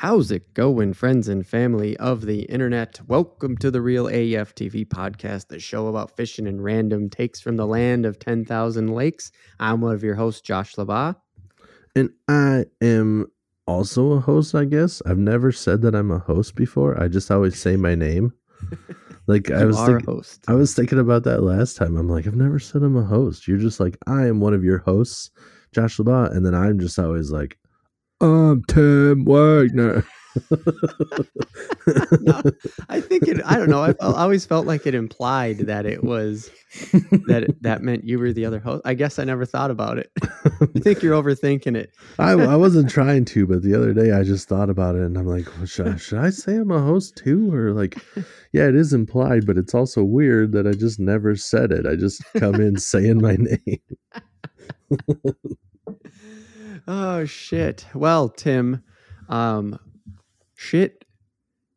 How's it going, friends and family of the internet? Welcome to the Reel AF TV podcast, the show about fishing and random takes from the land of 10,000 lakes. I'm one of your hosts, Josh LaBaw. And I am also a host, I guess. I've never said that I'm a host before. I just always say my name. Like I was thinking. I was thinking about that last time. I'm like, I've never said I'm a host. You're just like, I am one of your hosts, Josh LaBaw, and then I'm just always like, I'm Tim Wagner. No, I think it, I don't know. I, I always felt like it implied that it was, that that meant you were the other host. I guess I never thought about it. I think you're overthinking it. I, I wasn't trying to, but the other day I just thought about it and I'm like, well, should, I, should I say I'm a host too? Or like, yeah, it is implied, but it's also weird that I just never said it. I just come in saying my name. Oh shit. Well, Tim, um shit.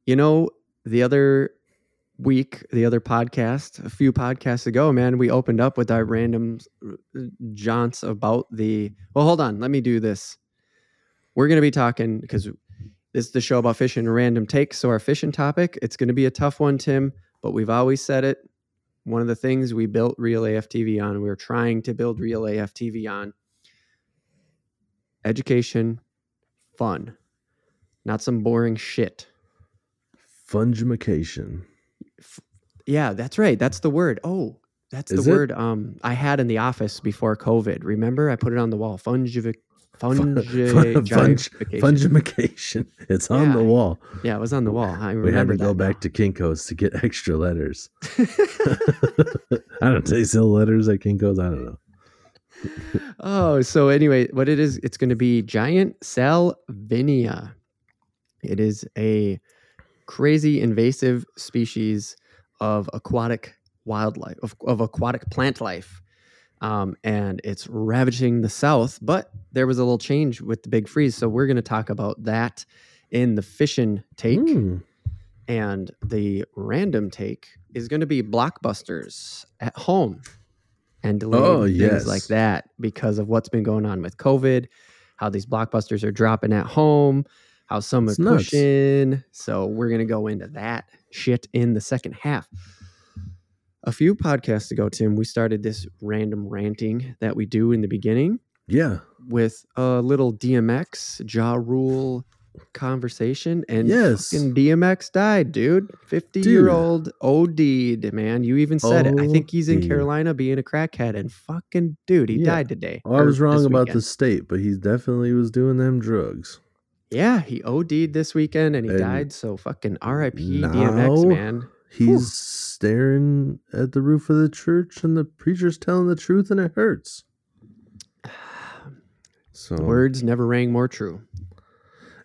You know, the other week, the other podcast, a few podcasts ago, man, we opened up with our random jaunts about the Well, hold on. Let me do this. We're going to be talking because this is the show about fishing and random takes. So our fishing topic, it's going to be a tough one, Tim, but we've always said it. One of the things we built Reel AF TV on, we were trying to build Reel AF TV on education, fun, not some boring shit. Fungimacation. Yeah, that's right. That's the word. Oh, that's Is the it? word um I had in the office before COVID. Remember? I put it on the wall. Fungivic fungi- Fun- fun- givification. It's on the Yeah. wall. Yeah, it was on the wall. I We had remember to go that back to Kinko's to get extra letters. I don't know. They sell letters at Kinko's. I don't know. Oh, so anyway, what it is, it's going to be giant salvinia. It is a crazy invasive species of aquatic wildlife, of, of aquatic plant life. Um, and it's ravaging the south, but there was a little change with the big freeze. So we're going to talk about that in the fishing take. Hmm. And the random take is going to be blockbusters at home and delayed Oh, things yes. like that because of what's been going on with COVID, how these blockbusters are dropping at home, how some are It's nuts. pushing. So we're going to go into that shit in the second half. A few podcasts ago, Tim, we started this random ranting that we do in the beginning Yeah. with a little DMX Ja Rule conversation and Yes. fucking DMX died, dude. 50 year old OD'd, man. You even said it. I think he's in Carolina being a crackhead and fucking dude, he Yeah. died today. Oh, I was wrong about weekend. the state, but he definitely was doing them drugs. Yeah, he OD'd this weekend and he And died. So fucking RIP DMX, man. He's staring at the roof of the church, and the preacher's telling the truth, and it hurts. So, Words never rang more true.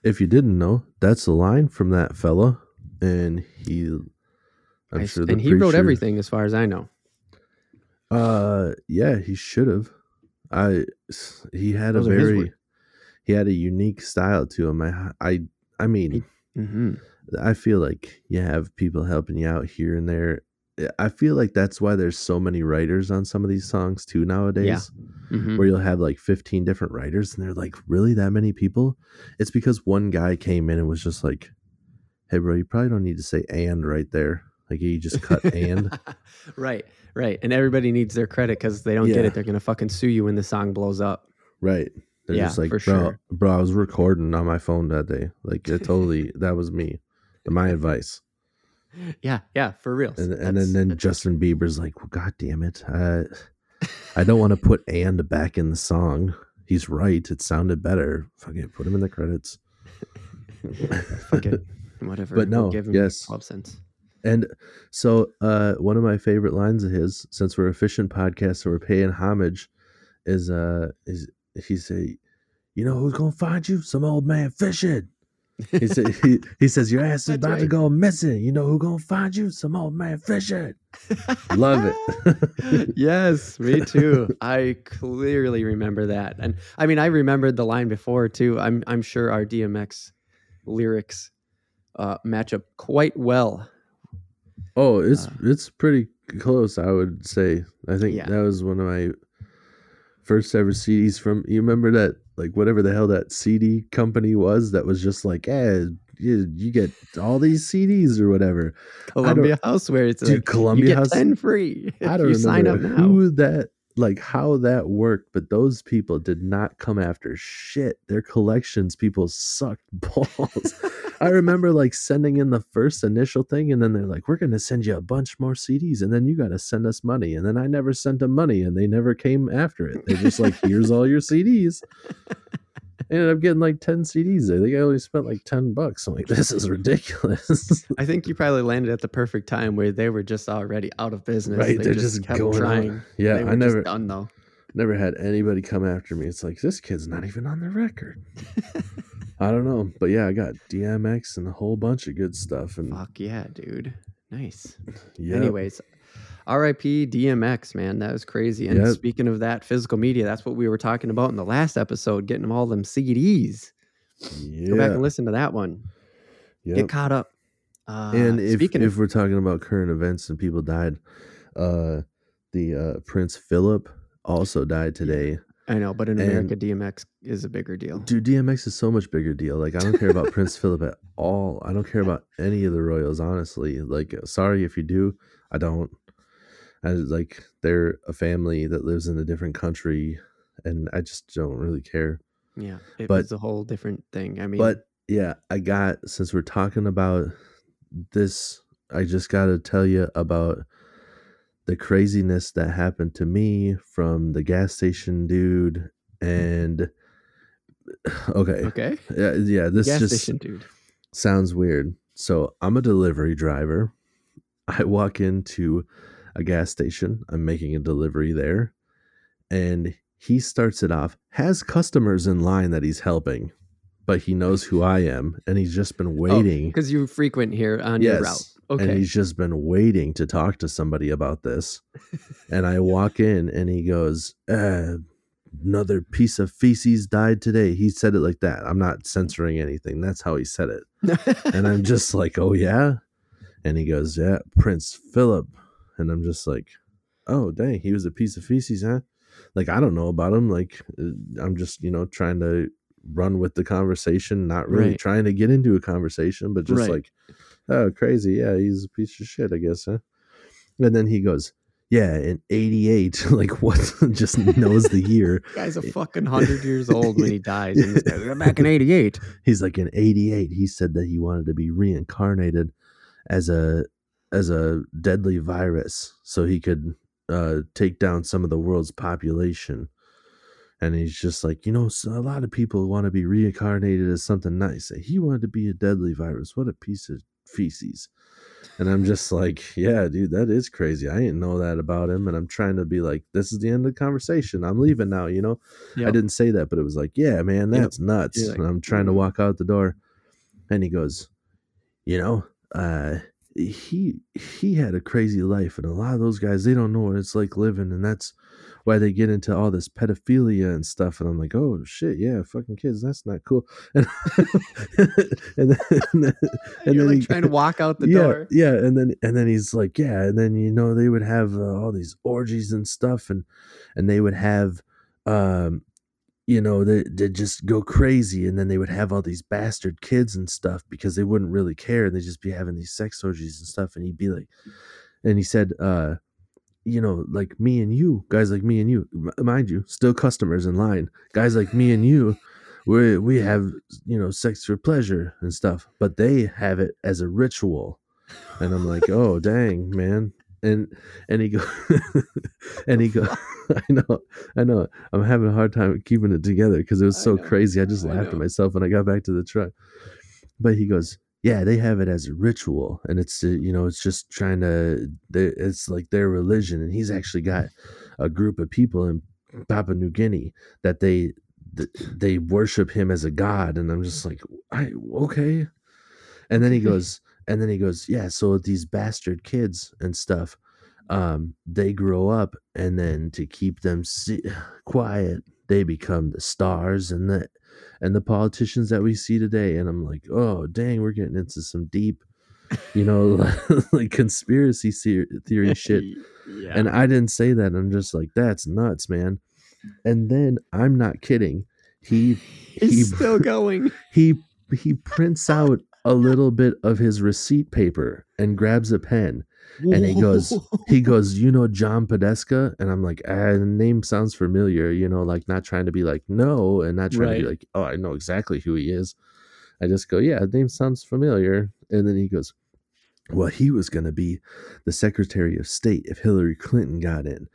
If you didn't know, that's a line from that fella, and he, I'm I- sure, and he wrote preacher- everything as far as I know. Uh, yeah, he should have. I he had Those a very he had a unique style to him. I I I mean, hmm I feel like you have people helping you out here and there. I feel like that's why there's so many writers on some of these songs too nowadays. hmm Where you'll have like 15 different writers, and they're like, really that many people? It's because one guy came in and was just like, "Hey, bro, you probably don't need to say and right there. Like you just cut and." right, right. And everybody needs their credit because they don't get it. They're gonna fucking sue you when the song blows up. Right. They're Yeah, just like, for bro, sure. bro, I was recording on my phone that day. Like, it totally, that was me. My advice. Yeah, yeah, for real. And, and then, then Justin Bieber's like, well, God damn it. Uh, I don't want to put and back in the song. He's right. It sounded better. Fuck it. Put him in the credits. fuck it, whatever. But we'll no, give him yes. twelve cents. And so, uh, one of my favorite lines of his, since we're a fishing podcast and we're paying homage, is uh, is he say, "You know who's gonna find you? Some old man fishing." He said, he, he says, "Your ass is about to go missing. You know who gonna find you? Some old man fishing." Love it. yes, me too. I clearly remember that, and I mean, I remembered the line before too. I'm I'm sure our DMX lyrics uh, match up quite well. oh, it's Uh, it's pretty close. I would say. I think Yeah. that was one of my first ever CDs from. You remember that like whatever the hell that CD company was that was just like, eh, you, you get all these CDs or whatever. Columbia Houseware. It's Dude, like, Columbia you get House- 10 free I don't you sign up now. who that like how that worked, but those people did not come after shit. Their collections people sucked balls. I remember like sending in the first initial thing, and then they're like, "We're gonna send you a bunch more CDs, and then you got to send us money." And then I never sent them money, and they never came after it. They're just like, "Here's all your CDs." Ended up getting like ten CDs. I think I only spent like ten bucks. I'm like, "This is ridiculous." I think you probably landed at the perfect time where they were just already out of business. right? They They're just, kept going trying. on. Yeah, They were I just never. done though. never had anybody come after me. It's like this kid's not even on the record. I don't know, but yeah, I got DMX and a whole bunch of good stuff. And Fuck yeah, dude. Nice. yeah, Anyways, RIP DMX, man. That was crazy. And Yep. speaking of that physical media, that's what we were talking about in the last episode, getting them all them CDs. yeah, Go back and listen to that one. yep. Get caught up. Uh, and if speaking if of, we're talking about current events and people died, uh, the uh, Prince Philip also died today. I know, but in and- America, DMX is a bigger deal. Dude, DMX is so much bigger deal. Like I don't care about Prince Philip at all. I don't care about any of the royals, honestly. Like sorry if you do, I don't. I like they're a family that lives in a different country, and I just don't really care. Yeah, it But- was a whole different thing. I mean, But yeah, I got since we're talking about this, I just got to tell you about the craziness that happened to me from the gas station dude mm-hmm. and okay. okay, Yeah, yeah, this gas just station dude. sounds weird. So, I'm a delivery driver. I walk into a gas station. I'm making a delivery there. And he starts it off, has customers in line that he's helping, but he knows who I am. And he's just been waiting. because you frequent here on your route. yes. Okay, And he's just been waiting to talk to somebody about this. and I walk in and he goes, uh, Another piece of feces died today. He said it like that. I'm not censoring anything. That's how he said it and I'm just like, oh yeah, and he goes, yeah, Prince Philip, and I'm just like, oh dang, he was a piece of feces, huh? Like I don't know about him. Like uh, I'm just you know trying to run with the conversation, not really Right. trying to get into a conversation, but just Right. like, oh crazy, yeah, he's a piece of shit, I guess, huh? And then he goes. Yeah, in '88, like what? just knows the year. guy's a fucking hundred years old when he dies. Back in '88. he's like in 88 he said that he wanted to be reincarnated as a as a deadly virus so he could uh take down some of the world's population. And he's just like you know so a lot of people want to be reincarnated as something nice he wanted to be a deadly virus. What a piece of feces. And i'm just like yeah dude that is crazy. I didn't know that about him. And i'm trying to be like this is the end of the conversation. I'm leaving now you know? I didn't say that, but it was like, yeah, man, Yep. that's nuts. Like, and I'm trying to walk out the door, and he goes, you know, uh, he he had a crazy life, and a lot of those guys they don't know what it's like living, and that's why they get into all this pedophilia and stuff. And I'm like, oh shit, yeah, fucking kids, that's not cool. And and then, and then, and then like he- trying to walk out the yeah, door. Yeah, and then and then he's like, yeah, and then you know they would have uh, all these orgies and stuff, and and they would have, um, you know, they they just go crazy, and then they would have all these bastard kids and stuff because they wouldn't really care, and they'd just be having these sex orgies and stuff, and he'd be like, and he said, uh. You know, like me and you, guys like me and you, mind you, still customers in line. Guys like me and you, we we have you know sex for pleasure and stuff, but they have it as a ritual, and I'm like, oh dang man, and and he goes and he go, I know, I know, I'm having a hard time keeping it together because it was so crazy. I just I laughed at myself when I got back to the truck, but he goes. Yeah, they have it as a ritual, and it's uh, you know it's just trying to. they- It's like their religion, and he's actually got a group of people in Papua New Guinea that they they worship him as a god and i'm just like I, okay and then he goes and then he goes yeah so these bastard kids and stuff um they grow up and then to keep them si- quiet they become the stars and the and the politicians that we see today and i'm like oh dang we're getting into some deep you know like conspiracy theory, shit Yeah. and I didn't say that. I'm just like, that's nuts, man. And then I'm not kidding. he he He's still going. he he prints out a little bit of his receipt paper and grabs a pen. And he goes he goes you know john podesta? And i'm like ah, the name sounds familiar you know like not trying to be like no and not trying to be like oh i know exactly who he is. I just go yeah the name sounds familiar. And then he goes well he was going to be the secretary of state if hillary clinton got in.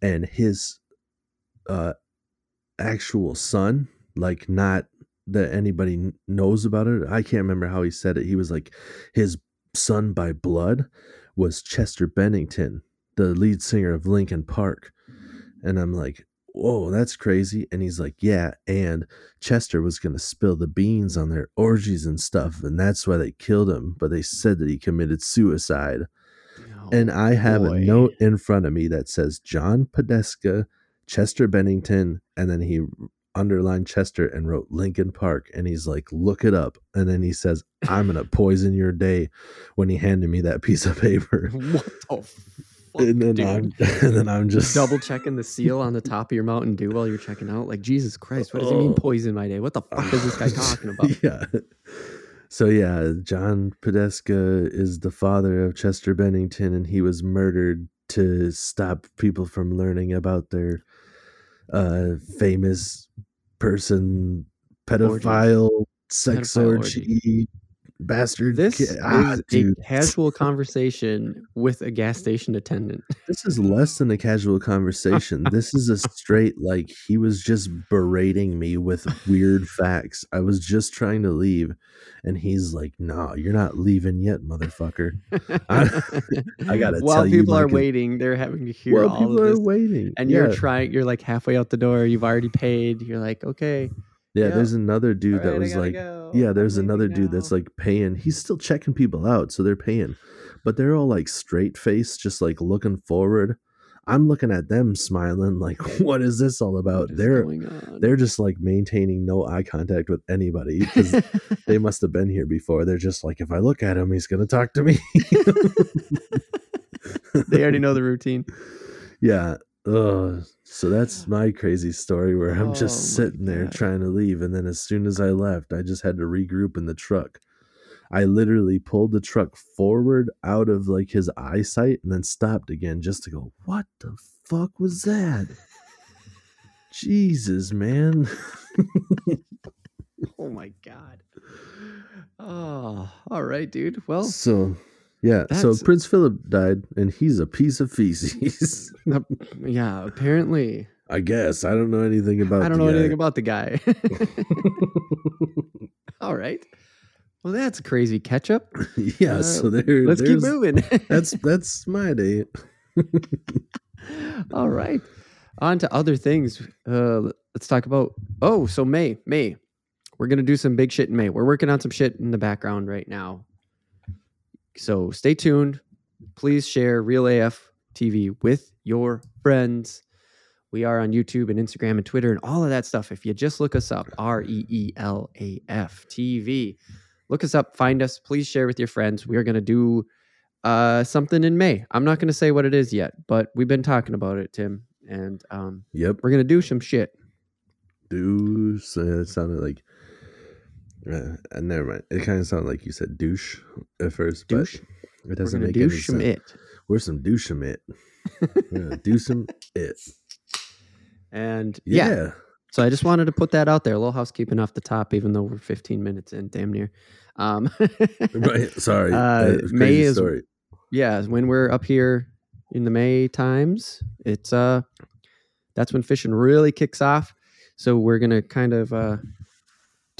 And his uh actual son like not that anybody knows about it i can't remember how he said it he was like his son by blood was Chester Bennington, the lead singer of Linkin Park. And I'm like, whoa, that's crazy. And he's like, yeah. And Chester was going to spill the beans on their orgies and stuff. And that's why they killed him. But they said that he committed suicide. And oh, I have boy. a note in front of me that says John Podesta, Chester Bennington. And then he underlined Chester and wrote Linkin Park. And he's like, look it up. And then he says, I'm going to poison your day when he handed me that piece of paper. what the fuck, and then dude? I'm and then I'm just double checking the seal on the top of your Mountain Dew while you're checking out. Like Jesus Christ, what does he mean Oh. poison my day? What the fuck is this guy talking about? yeah. So yeah, John Podesta is the father of Chester Bennington, and he was murdered to stop people from learning about their uh, famous person, pedophile, sex Pedophile orgy, bastard. This ki- ah, is dude. a casual conversation with a gas station attendant. This is less than a casual conversation. this is a straight like he was just berating me with weird facts. I was just trying to leave, and he's like, "No, you're not leaving yet, motherfucker." I gotta While tell you, people are Mike, waiting, they're having to hear all people of are waiting, And yeah. you're trying, you're like halfway out the door. You've already paid. You're like, okay. Yeah. yeah. There's another dude all that was like, go. yeah. I'm There's another dude that's like paying. He's still checking people out, so they're paying, but they're all like straight face, just like looking forward. I'm looking at them smiling, like, what is this all about? They're going on? they're just like maintaining no eye contact with anybody because they must have been here before. They're just like, if I look at him, he's gonna talk to me. they already know the routine. yeah. Ugh. So that's my crazy story where I'm Oh just my sitting there God. trying to leave, and then as soon as I left, I just had to regroup in the truck. I literally pulled the truck forward out of like his eyesight and then stopped again just to go, what the fuck was that? Jesus, man. Oh my god. Oh, all right, dude. Well, So, yeah. So Prince Philip died, and he's a piece of feces. yeah. Apparently, I guess I don't know anything about. I don't the know guy. anything about the guy. all right. Well, that's crazy ketchup. yeah. Uh, so there. Let's keep moving. That's that's my day. all right. On to other things. Uh, let's talk about. Oh, so May, May, we're gonna do some big shit in May. We're working on some shit in the background right now. So stay tuned. Please share Reel AF TV with your friends. We are on YouTube and Instagram and Twitter and all of that stuff. If you just look us up, R E E L A F TV, look us up, find us. Please share with your friends. We are going to do uh, something in May. I'm not going to say what it is yet, but we've been talking about it, Tim, and um, Yep. we're going to do some shit. Uh, It sounded like. Uh, uh, never mind. It kind of sounded like you said douche at first, Douche. but it doesn't make do any sense. it. We're some douche it. do some it. And yeah. Yeah. So I just wanted to put that out there. A little housekeeping off the top, even though we're 15 minutes in, damn near. Um, Right. Sorry. Uh, That was a May is- story. yeah, when we're up here in the May times, it's uh that's when fishing really kicks off. So we're gonna kind of uh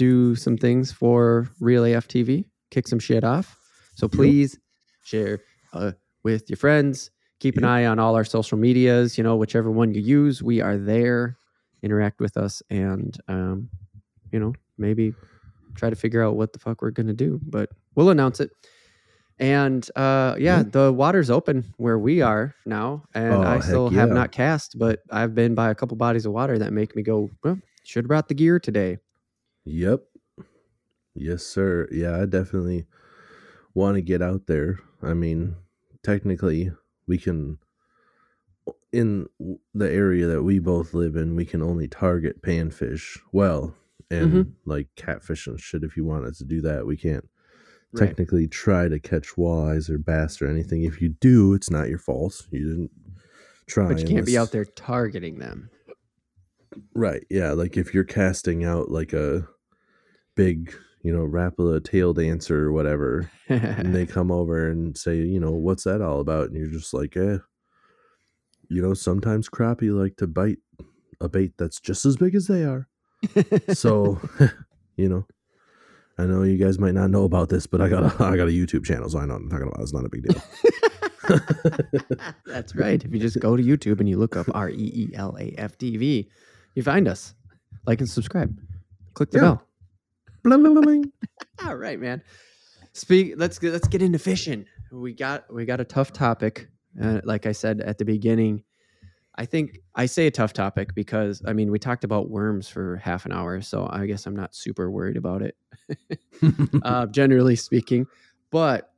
do some things for Reel AF TV, kick some shit off. So please share uh, with your friends. Keep an eye on all our social medias. You know, whichever one you use, we are there. Interact with us, and um, you know, maybe try to figure out what the fuck we're gonna do. But we'll announce it. And uh, yeah, Yeah. the water's open where we are now, and Oh, I still have not cast, but I've been by a couple bodies of water that make me go, well, should have brought the gear today. Yep. Yes, sir. Yeah, I definitely want to get out there. I mean, technically, we can. in the area that we both live in, we can only target panfish well, and Mhm. like catfish and shit. If you wanted to do that, we can't Right. technically try to catch walleyes or bass or anything. If you do, it's not your fault. You didn't try. But you can't be out there targeting them. Right. Yeah. Like if you're casting out like a big, you know, Rapala tail dancer or whatever, and they come over and say, you know, what's that all about? And you're just like, eh, you know, sometimes crappie like to bite a bait that's just as big as they are. So, you know, I know you guys might not know about this, but I got a I got a YouTube channel, so I know what I'm talking about. It's not a big deal. That's right. If you just go to YouTube and you look up R E E L A F T V, you find us. Like and subscribe. Click the Yeah. bell. Bling, bling, bling, bling. All right, man. Speak. Let's get let's get into fishing. We got we got a tough topic. Uh, like I said at the beginning, I think I say a tough topic because I mean we talked about worms for half an hour, so I guess I'm not super worried about it. uh, generally speaking. But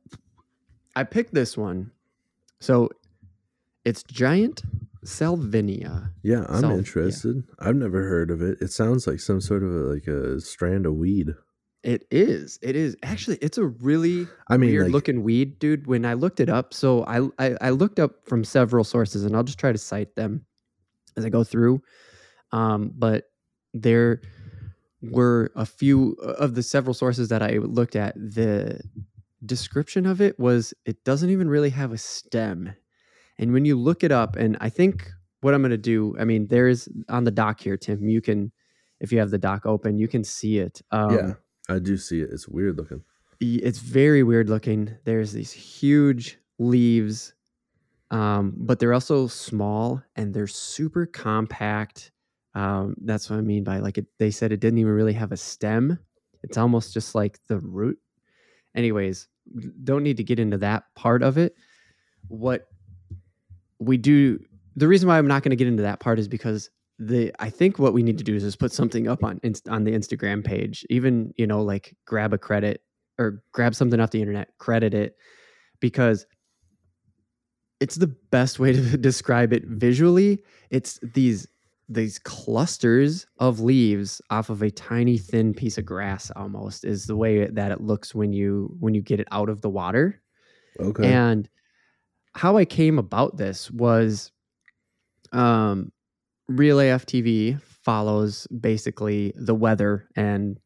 I picked this one. So it's giant salvinia. yeah, I'm So, yeah. interested. I've never heard of it. It sounds like some sort of a, like a strand of weed. It is. It is. Actually, it's a really I mean, weird like, looking weed, dude. When I looked it up, so I, I I looked up from several sources, and I'll just try to cite them as I go through. Um, but there were a few uh, of the several sources that I looked at. The description of it was it doesn't even really have a stem, and when you look it up, and I think what I'm going to do, I mean, there's on the doc here, Tim. You can, if you have the doc open, you can see it. Um, yeah, I do see it. It's weird looking. it's very weird looking. There's these huge leaves, um, but they're also small and they're super compact. Um, that's what I mean by like it, they said it didn't even really have a stem. It's almost just like the root. Anyways, don't need to get into that part of it. What we do, the reason why I'm not going to get into that part is because the I think what we need to do is just put something up on on the Instagram page, even you know like grab a credit or grab something off the internet, credit it, because it's the best way to describe it visually. It's these these clusters of leaves off of a tiny thin piece of grass almost is the way that it looks when you when you get it out of the water. Okay. And how I came about this was um Reel AF TV follows basically the weather and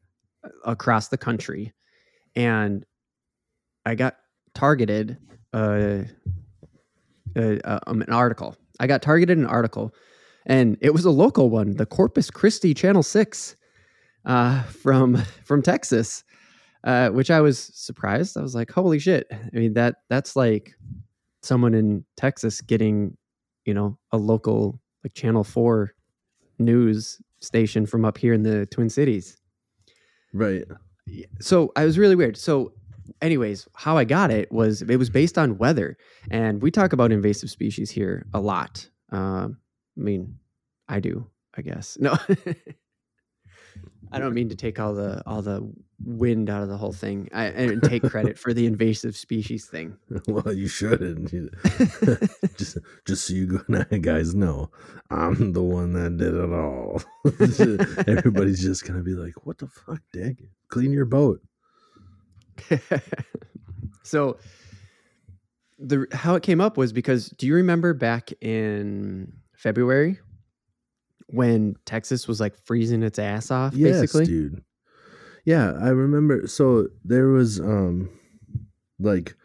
uh, across the country. And I got targeted uh, uh, uh, um, an article. I got targeted an article and it was a local one, the Corpus Christi Channel 6 uh, from from Texas. Which I was surprised. I was like, "Holy shit!" I mean that that's like someone in Texas getting, you know, a local like Channel Four news station from up here in the Twin Cities. right. So I was really weird. So, anyways, how I got it was it was based on weather, and we talk about invasive species here a lot. Um, I mean, I do, I guess. No, I don't mean to take all the all the wind out of the whole thing I, and take credit for the invasive species thing. well, you shouldn't. Just, just so you guys know, I'm the one that did it all. Everybody's just gonna be like, "What the fuck, Dick? Clean your boat." so the how it came up was because do you remember back in February when Texas was like freezing its ass off Yes, basically? dude. Yeah, I remember. So there was, um, like,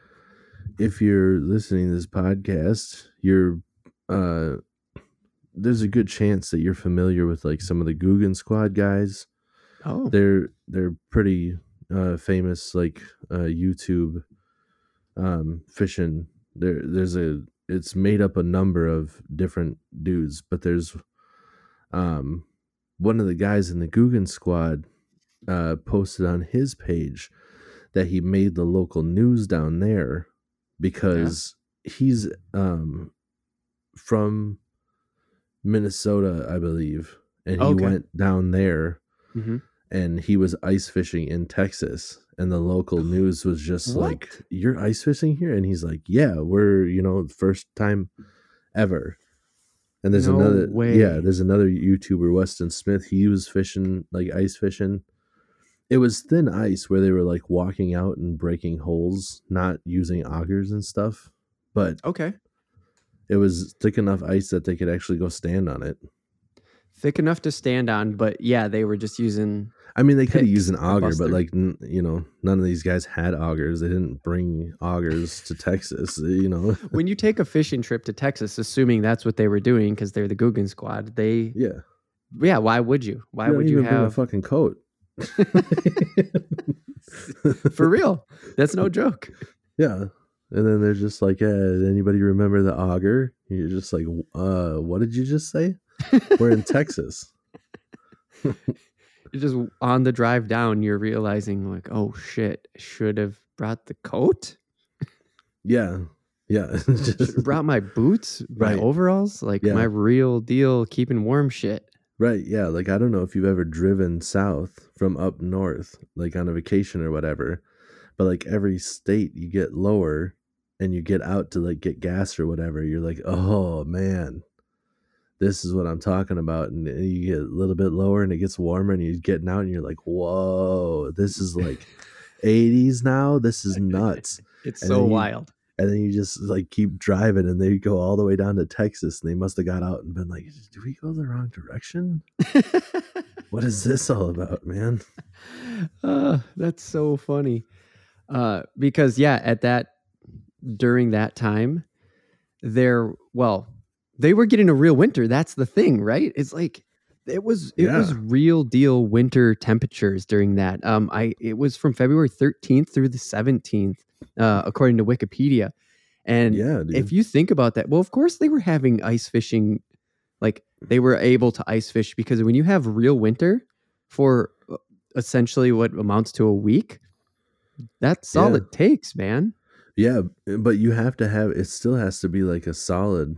if you're listening to this podcast, you're, uh, there's a good chance that you're familiar with like some of the Googan Squad guys. Oh. they're they're pretty uh famous like uh youtube um fishing there there's a it's made up a number of different dudes but there's um one of the guys in the Googan squad uh posted on his page that he made the local news down there because he's um from Minnesota I believe and he Okay. went down there hmm and he was ice fishing in Texas and the local news was just What? like you're ice fishing here and he's like yeah we're you know first time ever And there's No another way. yeah, there's another YouTuber, Weston Smith. He was fishing like ice fishing. It was thin ice where they were like walking out and breaking holes, not using augers and stuff. But Okay. it was thick enough ice that they could actually go stand on it. Thick enough to stand on, but yeah, they were just using I mean, they could have used an auger, but like n- you know, none of these guys had augers. They didn't bring augers to Texas. You know, when you take a fishing trip to Texas, assuming that's what they were doing because they're the Googan squad, they yeah. yeah, why would you? Why don't would you have a fucking coat? for real? That's no joke. Yeah. And then they're just like, eh, anybody remember the auger? You're just like, uh, what did you just say? We're in Texas. You're just on the drive down, you're realizing like, oh shit, should have brought the coat. Yeah. Yeah. Just- brought my boots, my Right. overalls, like Yeah. my real deal keeping warm shit. right. Yeah. Like, I don't know if you've ever driven south from up north, like on a vacation or whatever, but like every state you get lower and you get out to like get gas or whatever, you're like, oh man, this is what I'm talking about. And you get a little bit lower and it gets warmer and you're getting out and you're like, whoa, this is like 80s now. This is nuts. It's And so you- wild. And then you just like keep driving and they go all the way down to Texas and they must have got out and been like, do we go the wrong direction? What is this all about, man? uh, that's so funny. Uh, because yeah, at that during that time, there well, they were getting a real winter. That's the thing, right? It's like it was it was real deal winter temperatures during that. Um, I it was from February 13th through the 17th, uh, according to Wikipedia. And Yeah, dude. if you think about that, well, of course they were having ice fishing, like they were able to ice fish because when you have real winter for uh, essentially what amounts to a week, that's all Yeah. it takes, man. Yeah, but you have to have it still has to be like a solid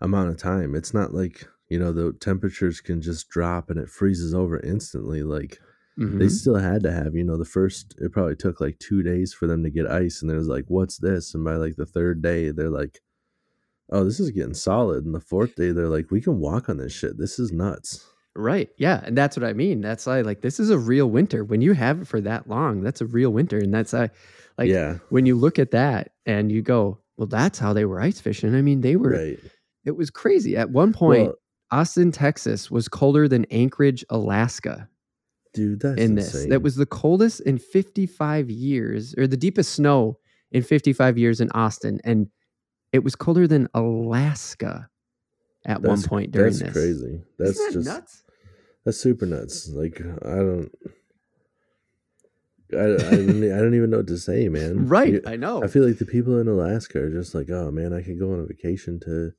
amount of time. It's not like, you know, the temperatures can just drop and it freezes over instantly. Like Mhm. they still had to have, you know, the first it probably took like 2 days for them to get ice and there's like, "What's this?" And by like the third day, they're like, "Oh, this is getting solid." And the fourth day, they're like, "We can walk on this shit. This is nuts." Right. Yeah. And that's what I mean. That's why, like, this is a real winter. When you have it for that long, that's a real winter. And that's, uh, like, yeah, when you look at that and you go, well, that's how they were ice fishing. I mean, they were, right. It was crazy. At one point, Well, Austin, Texas was colder than Anchorage, Alaska dude, that's in this. insane. That was the coldest in 55 years, or the deepest snow in 55 years in Austin. And it was colder than Alaska at one point during that's this. crazy. That's that just nuts. That's super nuts. Like I don't, I, I, don't I don't even know what to say, man. Right. You- I know. I feel like the people in Alaska are just like, oh man, I could go on a vacation to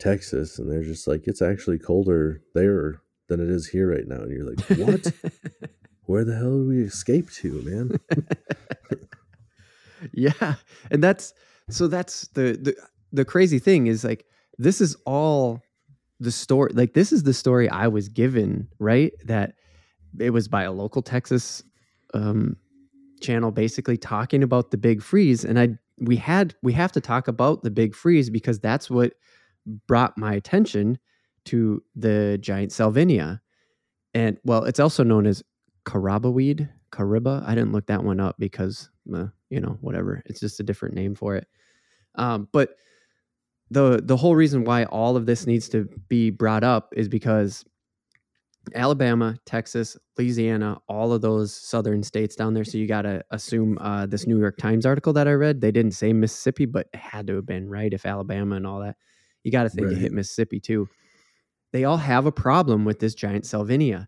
Texas, and they're just like, it's actually colder there than it is here right now, and you're like, what? Where the hell did we escape to, man? yeah and that's so that's the the the crazy thing is like this is all the story like this is the story i was given right that it was by a local texas um channel basically talking about the big freeze and i we had we have to talk about the big freeze because that's what brought my attention to the giant salvinia and well it's also known as caraba weed kariba i didn't look that one up because uh, you know whatever it's just a different name for it um, but the the whole reason why all of this needs to be brought up is because Alabama, Texas, Louisiana, all of those southern states down there. So you got to assume uh, this New York Times article that I read, they didn't say Mississippi, but it had to have been right if Alabama and all that. You got to think it hit Mississippi too. They all have a problem with this giant salvinia.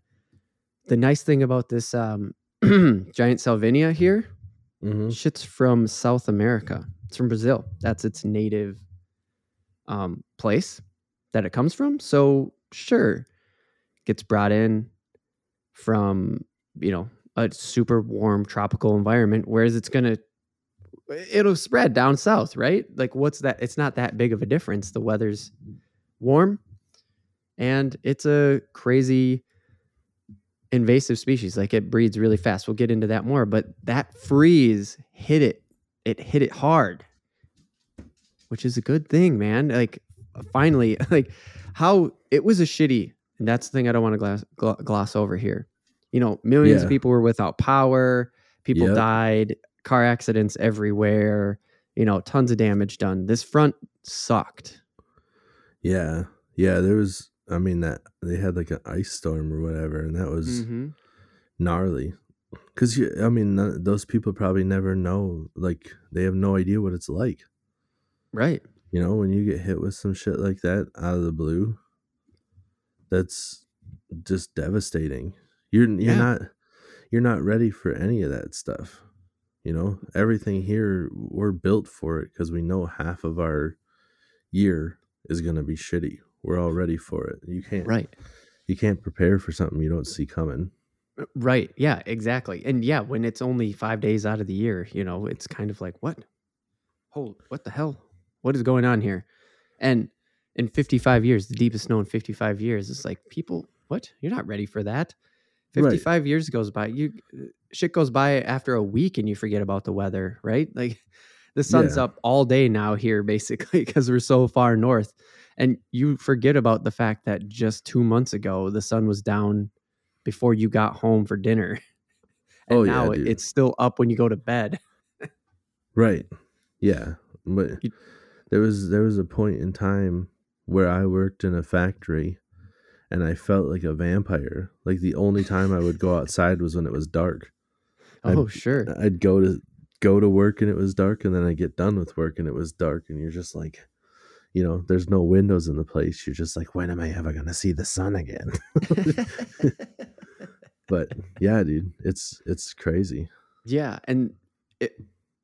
The nice thing about this um, giant salvinia here hmm Shit's from South America. It's from Brazil. That's its native um, place that it comes from. So sure, gets brought in from you know a super warm tropical environment. Whereas it's gonna it'll spread down south, right? Like what's that? It's not that big of a difference. The weather's warm, and it's a crazy invasive species. Like it breeds really fast. We'll get into that more. But that freeze hit it. It hit it hard, which is a good thing, man. Like finally, like how it was a shitty, and that's the thing I don't want to gloss, gloss over here. You know, millions Yeah. of people were without power, people Yep. died, car accidents everywhere, you know, tons of damage done. This front sucked. Yeah. Yeah, there was I mean that they had like an ice storm or whatever and that was Mhm. gnarly. Cuz you I mean those people probably never know like they have no idea what it's like. Right. You know, when you get hit with some shit like that out of the blue, that's just devastating. You're you're Yeah. not you're not ready for any of that stuff. You know, everything here we're built for it because we know half of our year is going to be shitty. We're all ready for it. You can't Right. you can't prepare for something you don't see coming. Right. Yeah, exactly. And yeah, when it's only five days out of the year, you know, it's kind of like, what? Hold, what the hell? What is going on here? And in 55 years, the deepest snow in 55 years, it's like, people, what? You're not ready for that. Right. 55 years goes by. You shit goes by after a week and you forget about the weather, right? Like the sun's Yeah. up all day now here, basically, because we're so far north. And you forget about the fact that just two months ago, the sun was down before you got home for dinner. And Oh, yeah, now dude. it's still up when you go to bed. Right. Yeah. But You- there was there was a point in time where I worked in a factory and I felt like a vampire. Like the only time I would go outside was when it was dark. I'd- Oh, sure. I'd go to go to work and it was dark and then I get done with work and it was dark and you're just like you know, there's no windows in the place. You're just like, when am I ever gonna see the sun again? but yeah, dude, it's it's crazy. yeah. And it,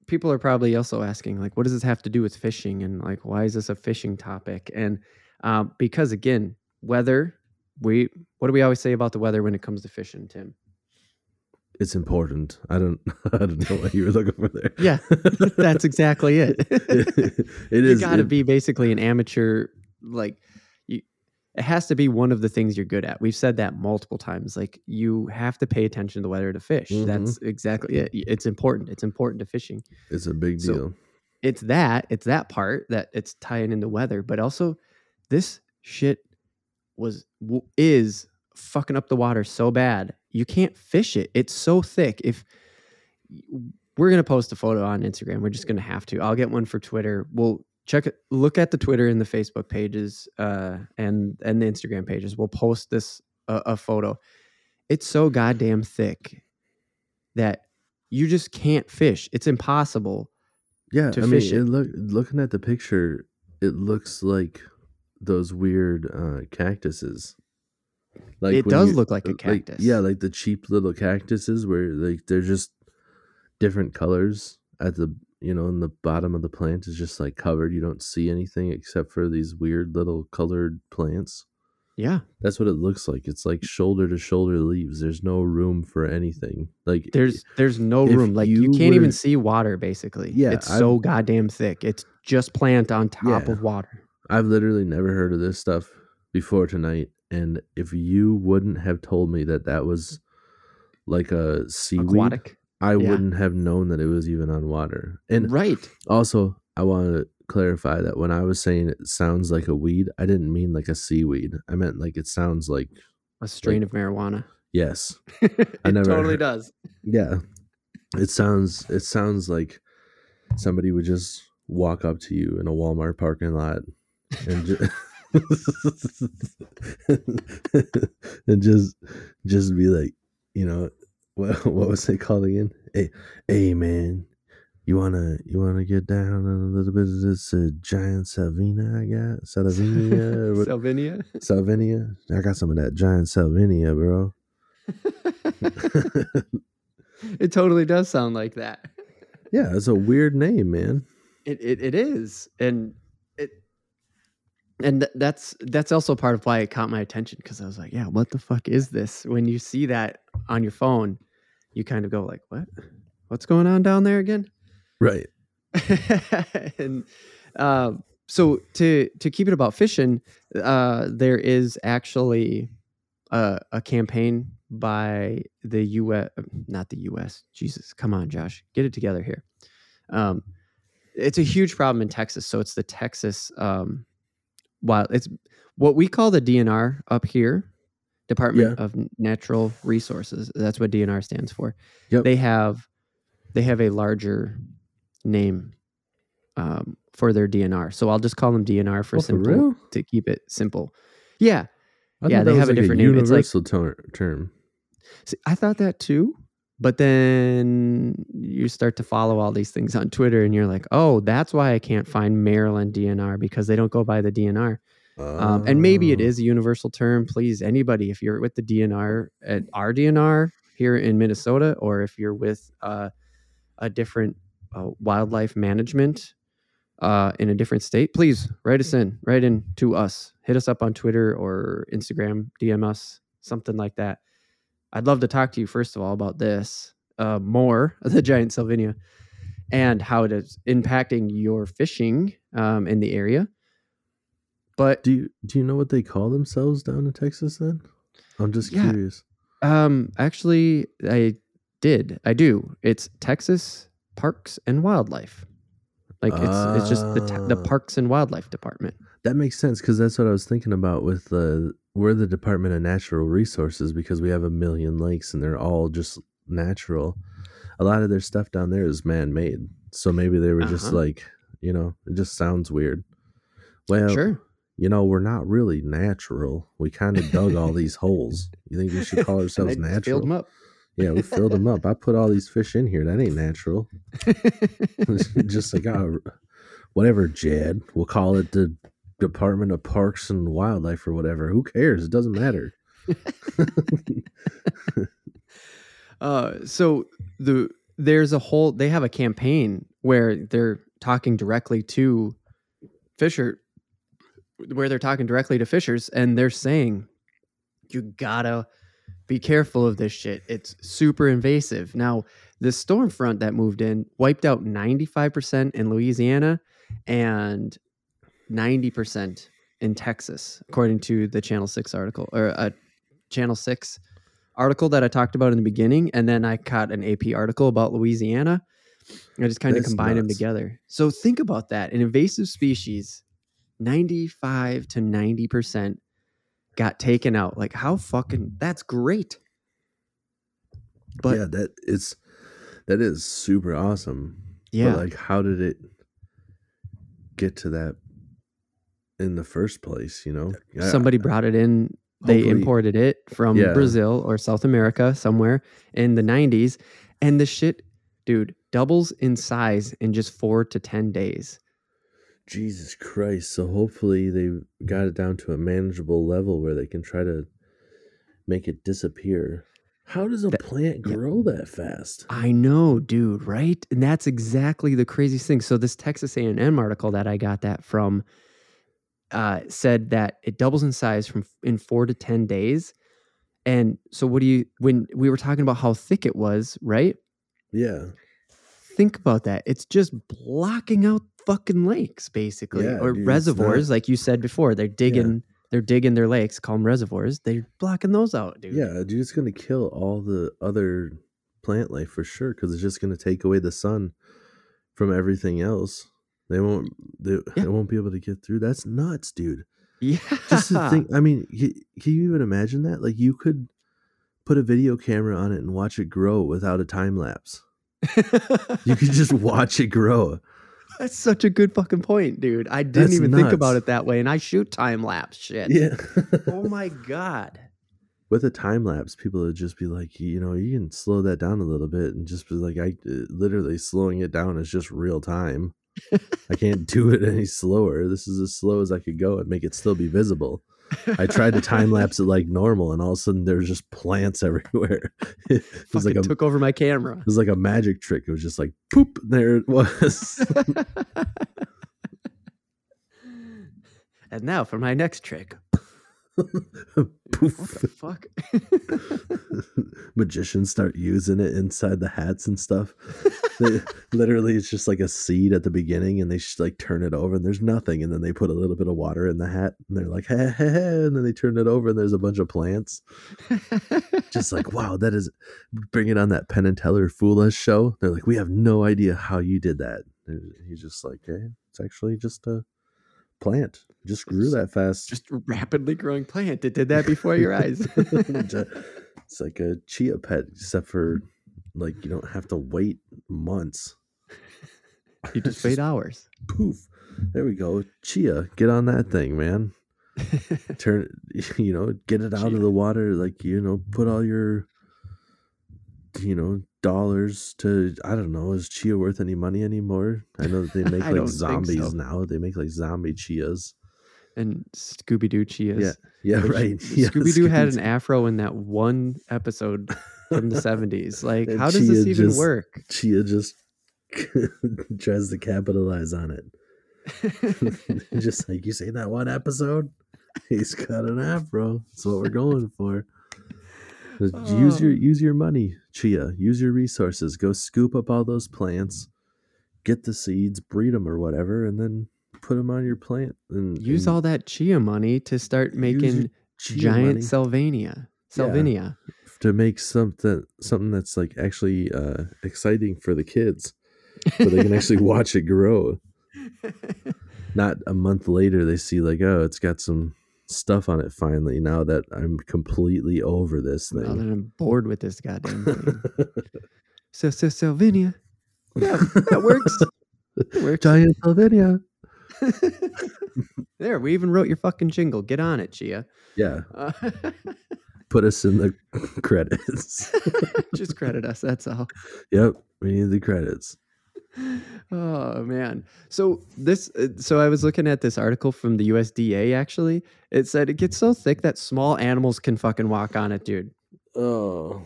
people are probably also asking, like, what does this have to do with fishing? And like, why is this a fishing topic? And um, because again, weather, we, what do we always say about the weather when it comes to fishing, Tim? It's important. I don't I don't know what you were looking for there. Yeah, that's exactly it. it you got to be basically an amateur like you it has to be one of the things you're good at we've said that multiple times like you have to pay attention to the weather to fish Mhm. that's exactly it it's important it's important to fishing It's a big So- deal. it's that it's that part that it's tying into weather but also this shit was is fucking up the water so bad you can't fish it. It's so thick. If we're gonna post a photo on instagram. We're just gonna have to. I'll get one for twitter. We'll check it look at the twitter and the facebook pages uh and and the instagram pages. We'll post this uh, a photo. It's so goddamn thick that you just can't fish. It's impossible Yeah, to I mean, it. look looking at the picture, it looks like those weird uh, cactuses. Like it does you- look like a like- cactus. yeah, like the cheap little cactuses where like they're just different colors at the you know in the bottom of the plant is just like covered. You don't see anything except for these weird little colored plants. yeah. That's what it looks like. It's like shoulder to shoulder leaves. There's no room for anything. Like There's there's no room. Like you, you can't were- even see water. Basically, Yeah, it's I've- so goddamn thick. It's just plant on top Yeah. of water. I've literally never heard of this stuff before tonight. And if you wouldn't have told me that that was like a seaweed, Aquatic, I yeah. wouldn't have known that it was even on water. And right? also, I want to clarify that when I was saying it sounds like a weed, I didn't mean like a seaweed. I meant like it sounds like A strain of marijuana. yes, it never totally heard- does. yeah. It sounds it sounds like somebody would just walk up to you in a Walmart parking lot and just and just just be like, you know, what what was it called again? Hey, hey man, you wanna you wanna get down on a little bit of this uh, giant Salvina I got Salvinia Salvinia. Salvinia? I got some of that giant Salvinia, bro. it totally does sound like that. yeah, it's a weird name, man. It, it it is, and and th- that's that's also part of why it caught my attention because I was like, yeah, what the fuck is this? When you see that on your phone, you kind of go like, what? What's going on down there again? Right. and um, so to to keep it about fishing, uh, there is actually a, a campaign by the U.S. Not the U.S. Jesus, come on, Josh, get it together here. Um, it's a huge problem in Texas. So it's the Texas um, wild. It's what we call the DNR up here, Department of Natural Resources. That's what DNR stands for. Yep. They have they have a larger name um, for their DNR. So I'll just call them DNR for Oh, for simple real? to keep it simple. Yeah, I Yeah, they have a different name. It's like- ter- term. See, I thought that too. But then you start to follow all these things on Twitter and you're like, oh, that's why I can't find Maryland DNR because they don't go by the DNR. Um, and maybe it Oh. a universal term. Please, anybody, if you're with the DNR at our DNR here in Minnesota, or if you're with uh, a different uh, wildlife management uh, in a different state, please write us in, write in to us, hit us up on Twitter or Instagram, DM us, something like that. I'd love to talk to you first of all about this uh, more, the giant salvinia and how it is impacting your fishing um, in the area. But Do you do you know what they call themselves down in Texas? Then I'm just Yeah. curious. Um, actually, I did. I do. It's Texas Parks and Wildlife. Like it's it's just the the Ah. Parks and Wildlife Department. That makes sense because that's what I was thinking about with the we're the Department of Natural Resources because we have a million lakes and they're all just natural. A lot of their stuff down there is man made, so maybe they were just Uh-huh. like you know it just sounds weird. Well, Sure. you know we're not really natural. We kind of dug all these holes. You think we should call ourselves natural? Filled them up. Yeah, we filled them up. I put all these fish in here. That ain't natural. just like oh, whatever jed we'll call it the department of parks and wildlife or whatever. Who cares? It doesn't matter. Uh, so the there's a whole they have a campaign where they're talking directly to fisher where they're talking directly to fishers and they're saying you gotta be careful of this shit. It's super invasive. Now the storm front that moved in wiped out 95% in louisiana and 90% in texas according to the channel 6 article or a channel 6 article that I talked about in the beginning, and then I caught an AP article about Louisiana. I just kind of combined them together. So think about that: an invasive species, ninety-five to ninety percent got taken out. Like how fucking that's great. But yeah that is, that is super awesome yeah, but like how did it get to that in the first place you know somebody brought it in. They Hopefully- imported it from Yeah. Brazil or South America somewhere in the 90s. And the shit, dude, doubles in size in just four to 10 days. jesus christ so hopefully they got it down to a manageable level where they can try to make it disappear how does a That- plant yeah. grow that fast I know, dude, right? And that's exactly the craziest thing. So this Texas A&M article that I got that from uh, said that it doubles in size from in four to ten days. And so, what do you? When we were talking about how thick it was, right? yeah Think about that. It's just blocking out fucking lakes, basically, Yeah, or dude, reservoirs, not- like you said before. They're digging, they're digging their lakes, call them reservoirs. They're blocking those out, dude. Yeah, dude, it's gonna kill all the other plant life for sure because it's just gonna take away the sun from everything else. They won't. They, Yeah. they won't be able to get through. That's nuts, dude. yeah. Just to think. I mean, can, can you even imagine that? Like, you could put a video camera on it and watch it grow without a time lapse. You could just watch it grow. That's such a good fucking point, dude. I didn't That's even think about it that way, and I shoot time lapse shit. Yeah. Oh my god. With a time lapse, people would just be like, you know, you can slow that down a little bit and just be like, I uh, literally slowing it down is just real time. I can't do it any slower. This is as slow as I could go and make it still be visible. I tried to time lapse it like normal, and all of a sudden there's just plants everywhere. it was Fucking like a took over my camera. it was like a magic trick. It was just like poop. There it was. and now for my next trick. What Poof. the fuck? Magicians start using it inside the hats and stuff. They- literally, it's just like a seed at the beginning, and they just like turn it over, and there's nothing, and then they put a little bit of water in the hat, and they're like, hey, hey, hey, and then they turn it over, and there's a bunch of plants. Just like, wow, that is bring it on that Penn and Teller Fool Us show. They're like, we have no idea how you did that. And he's just like, hey, it's actually just a plant. Just grew that fast. Just rapidly growing plant. It did that before your eyes. it's like a chia pet, except for like you don't have to wait months. You just wait hours. Poof. There we go. Chia, get on that thing, man. Turn, you know, get it out Chia. of the water. Like you know, put all your, you know, dollars to. I don't know. Is chia worth any money anymore? I know that they make like zombies so. now. They make like zombie chias. And Scooby Doo Chias. Yeah, yeah, right. Yeah, Scooby Doo had an afro in that one episode from the 70s. Like, how does this even just- work? Chia just tries to capitalize on it. just like you say that one episode, he's got an afro. That's what we're going for. Use your Oh. use your money, Chia. Use your resources. Go scoop up all those plants, get the seeds, breed them or whatever, and then put them on your plant. And Use and all that chia money to start making giant money Salvinia. Salvinia. to make something something that's like actually uh, exciting for the kids, so they can actually watch it grow. not a month later they see like oh it's got some stuff on it finally now that i'm completely over this now that thing I'm bored with this goddamn thing. So, so Salvinia. Yeah, that works. That works. giant Salvinia. there, we even wrote your fucking jingle. Get on it, Chia. yeah Uh, put us in the credits just credit us. That's all. yep we need the credits Oh man. So this uh, so I was looking at this article from the USDA actually. It said it gets so thick that small animals can fucking walk on it, dude. oh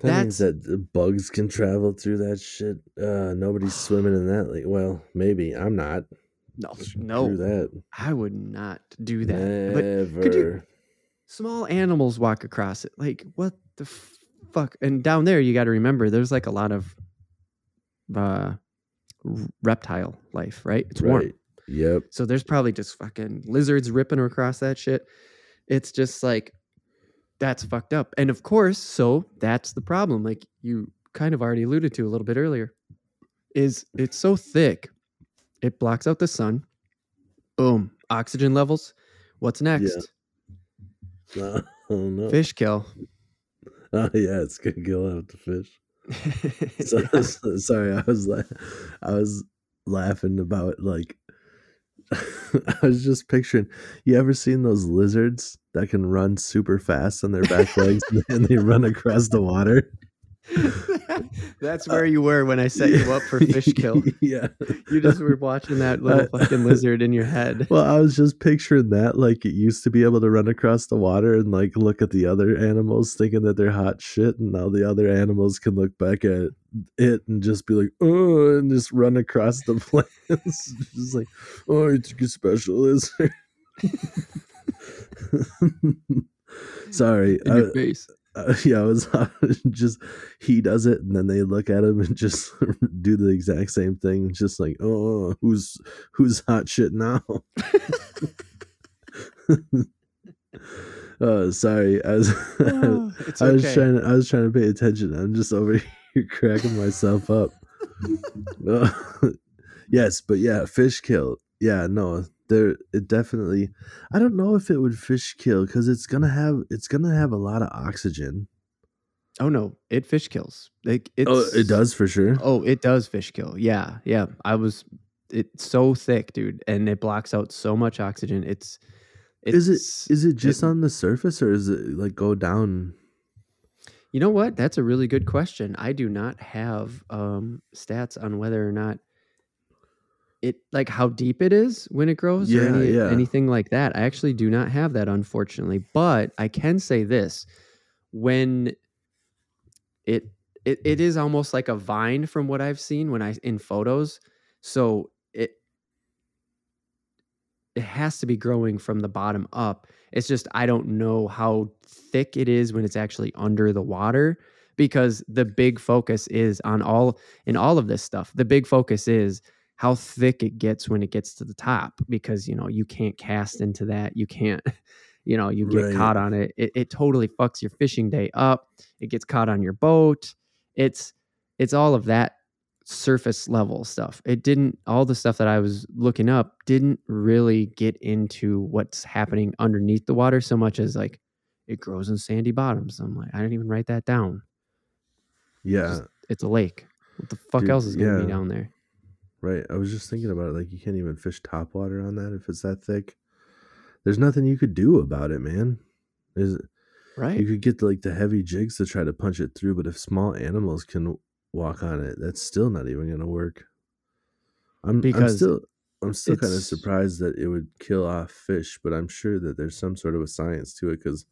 that means That's- that the bugs can travel through that shit uh nobody's swimming in that like well maybe i'm not No, Screw no. that I would not do that. But Never. could you- small animals walk across it. Like what the fuck? And down there you got to remember there's like a lot of uh reptile life, right? It's warm. yep So there's probably just fucking lizards ripping across that shit. It's just like that's fucked up. And of course, so that's the problem. Like you kind of already alluded to a little bit earlier, is it's so thick, it blocks out the sun. Boom. Oxygen levels. What's next? oh no Fish kill. Oh yeah, it's gonna kill out the fish. So, Yeah. so- sorry, I was la- I was laughing about like I was just picturing. You ever seen those lizards that can run super fast on their back legs and they run across the water? That's where you were when I set you up for fish kill. yeah. You just were watching that little Uh, fucking lizard in your head. Well, I was just picturing that like it used to be able to run across the water and like look at the other animals thinking that they're hot shit, and now the other animals can look back at it and just be like, oh, and just run across the plants. just like, oh, it's a special lizard. Sorry, In I, your face. Uh, yeah, I was just he does it, and then they look at him and just do the exact same thing. Just like, oh, who's who's hot shit now? oh, sorry, I was Oh, I was okay. trying to, I was trying to pay attention. I'm just over here cracking myself up. Uh, yes, but yeah, fish kill. Yeah, no, there it definitely. I don't know if it would fish kill because it's gonna have it's gonna have a lot of oxygen. Oh no, it fish kills. Like it's, oh, it does for sure. Oh, it does fish kill. Yeah, yeah. I was. It's so thick, dude, and it blocks out so much oxygen. It's. it's is it is it just it- on the surface or is it like go down? You know what? That's a really good question. I do not have um, stats on whether or not it like how deep it is when it grows or any, yeah. anything like that. I actually do not have that, unfortunately. But I can say this: when it it, it is almost like a vine from what I've seen when I in photos. So it it has to be growing from the bottom up. It's just I don't know how thick it is when it's actually under the water because the big focus is on all in all of this stuff. The big focus is how thick it gets when it gets to the top because you know you can't cast into that. You can't you know you get Right. caught on it. it. It totally fucks your fishing day up. It gets caught on your boat. It's it's all of that surface level stuff. It didn't all the stuff that I was looking up didn't really get into what's happening underneath the water so much as like it grows in sandy bottoms. I'm like, I didn't even write that down. Yeah, It's a lake. What the fuck Dude, else is gonna be down there? Right. I was just thinking about it. Like you can't even fish top water on that if it's that thick. There's nothing you could do about it, man. Is Right. you could get like the heavy jigs to try to punch it through, but if small animals can walk on it, that's still not even gonna work. I'm I'm Because still I'm still kind of surprised that it would kill off fish, but I'm sure that there's some sort of a science to it because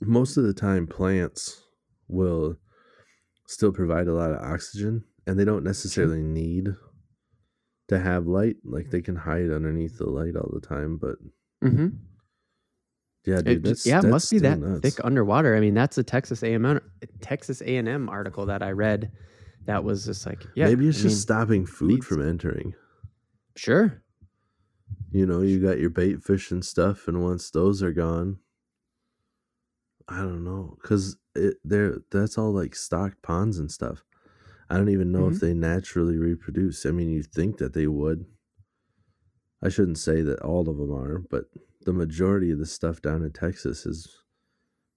most of the time plants will still provide a lot of oxygen and they don't necessarily need to have light like they can hide underneath the light all the time but hmm yeah It dude that's yeah, it that's must be that nuts. thick underwater. I mean, that's a Texas A&M Texas A&M article that I read. That was just like, yeah, maybe it's I just mean, stopping food from entering Sure. you know you got your bait fish and stuff and once those are gone i don't know because it they're that's all like stocked ponds and stuff i don't even know Mm-hmm. if they naturally reproduce i mean you think that they would i shouldn't say that all of them are but the majority of the stuff down in texas is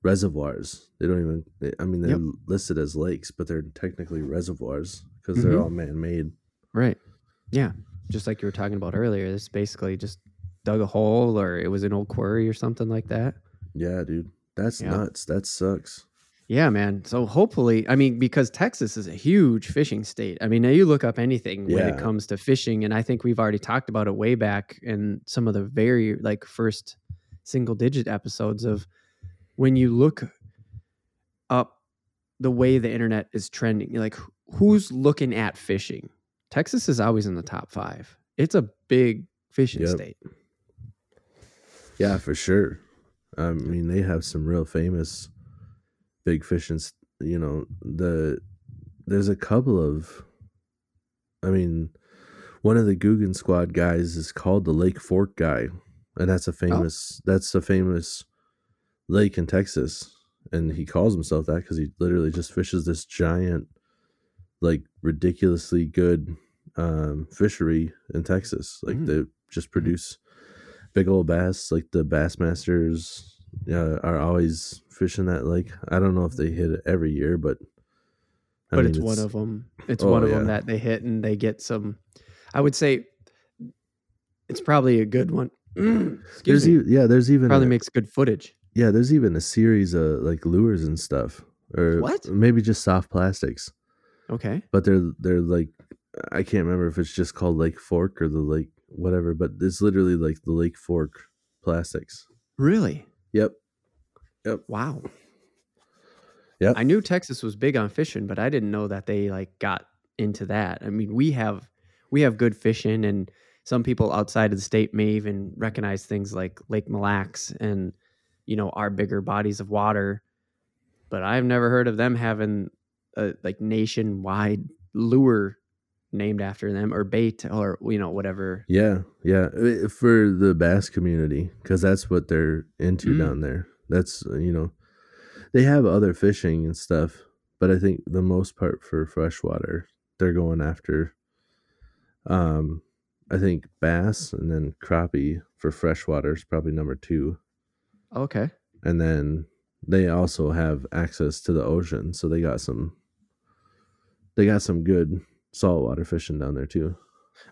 reservoirs they don't even they, i mean they're Yep. listed as lakes but they're technically reservoirs because they're Mhm. all man-made Right. Yeah. Just like you were talking about earlier, it's basically just dug a hole or it was an old quarry or something like that. yeah dude that's Yeah. nuts that sucks Yeah, man. So hopefully, I mean, because Texas is a huge fishing state. I mean, now you look up anything when it comes to fishing, and I think we've already talked about it way back in some of the very like first single digit episodes of when you look up the way the internet is trending, like who's looking at fishing? Texas is always in the top five. It's a big fishing Yep. state. Yeah, for sure. I mean, they have some real famous big fish and you know the there's a couple of. I mean, one of the Googan Squad guys is called the Lake Fork guy, and that's a famous that's a famous lake in Texas, and he calls himself that because he literally just fishes this giant, like ridiculously good um, fishery in Texas. Like Mm. they just produce big old bass. Like the Bassmasters uh, are always fishing that lake. I don't know if they hit it every year, but I but mean, it's, one of them. It's Oh, one of yeah. them that they hit and they get some. I would say it's probably a good one. Excuse There's me. yeah, there's even probably a- makes good footage. yeah, there's even a series of like lures and stuff, or What? maybe just soft plastics. Okay. But they're they're like I can't remember if it's just called Lake Fork or the Lake whatever, but it's literally like the Lake Fork plastics. Really? Yep. Wow. Yeah. I knew Texas was big on fishing, but I didn't know that they like got into that. I mean, we have we have good fishing and some people outside of the state may even recognize things like Lake Mille Lacs and you know, our bigger bodies of water. But I've never heard of them having a like nationwide lure named after them or bait or you know, whatever. Yeah, yeah, for the bass community because that's what they're into Mm. down there. That's uh, you know, they have other fishing and stuff, but I think the most part for freshwater, they're going after. Um, I think bass and then crappie for freshwater is probably number two, Okay. and then they also have access to the ocean, so they got some. They got some good saltwater fishing down there too.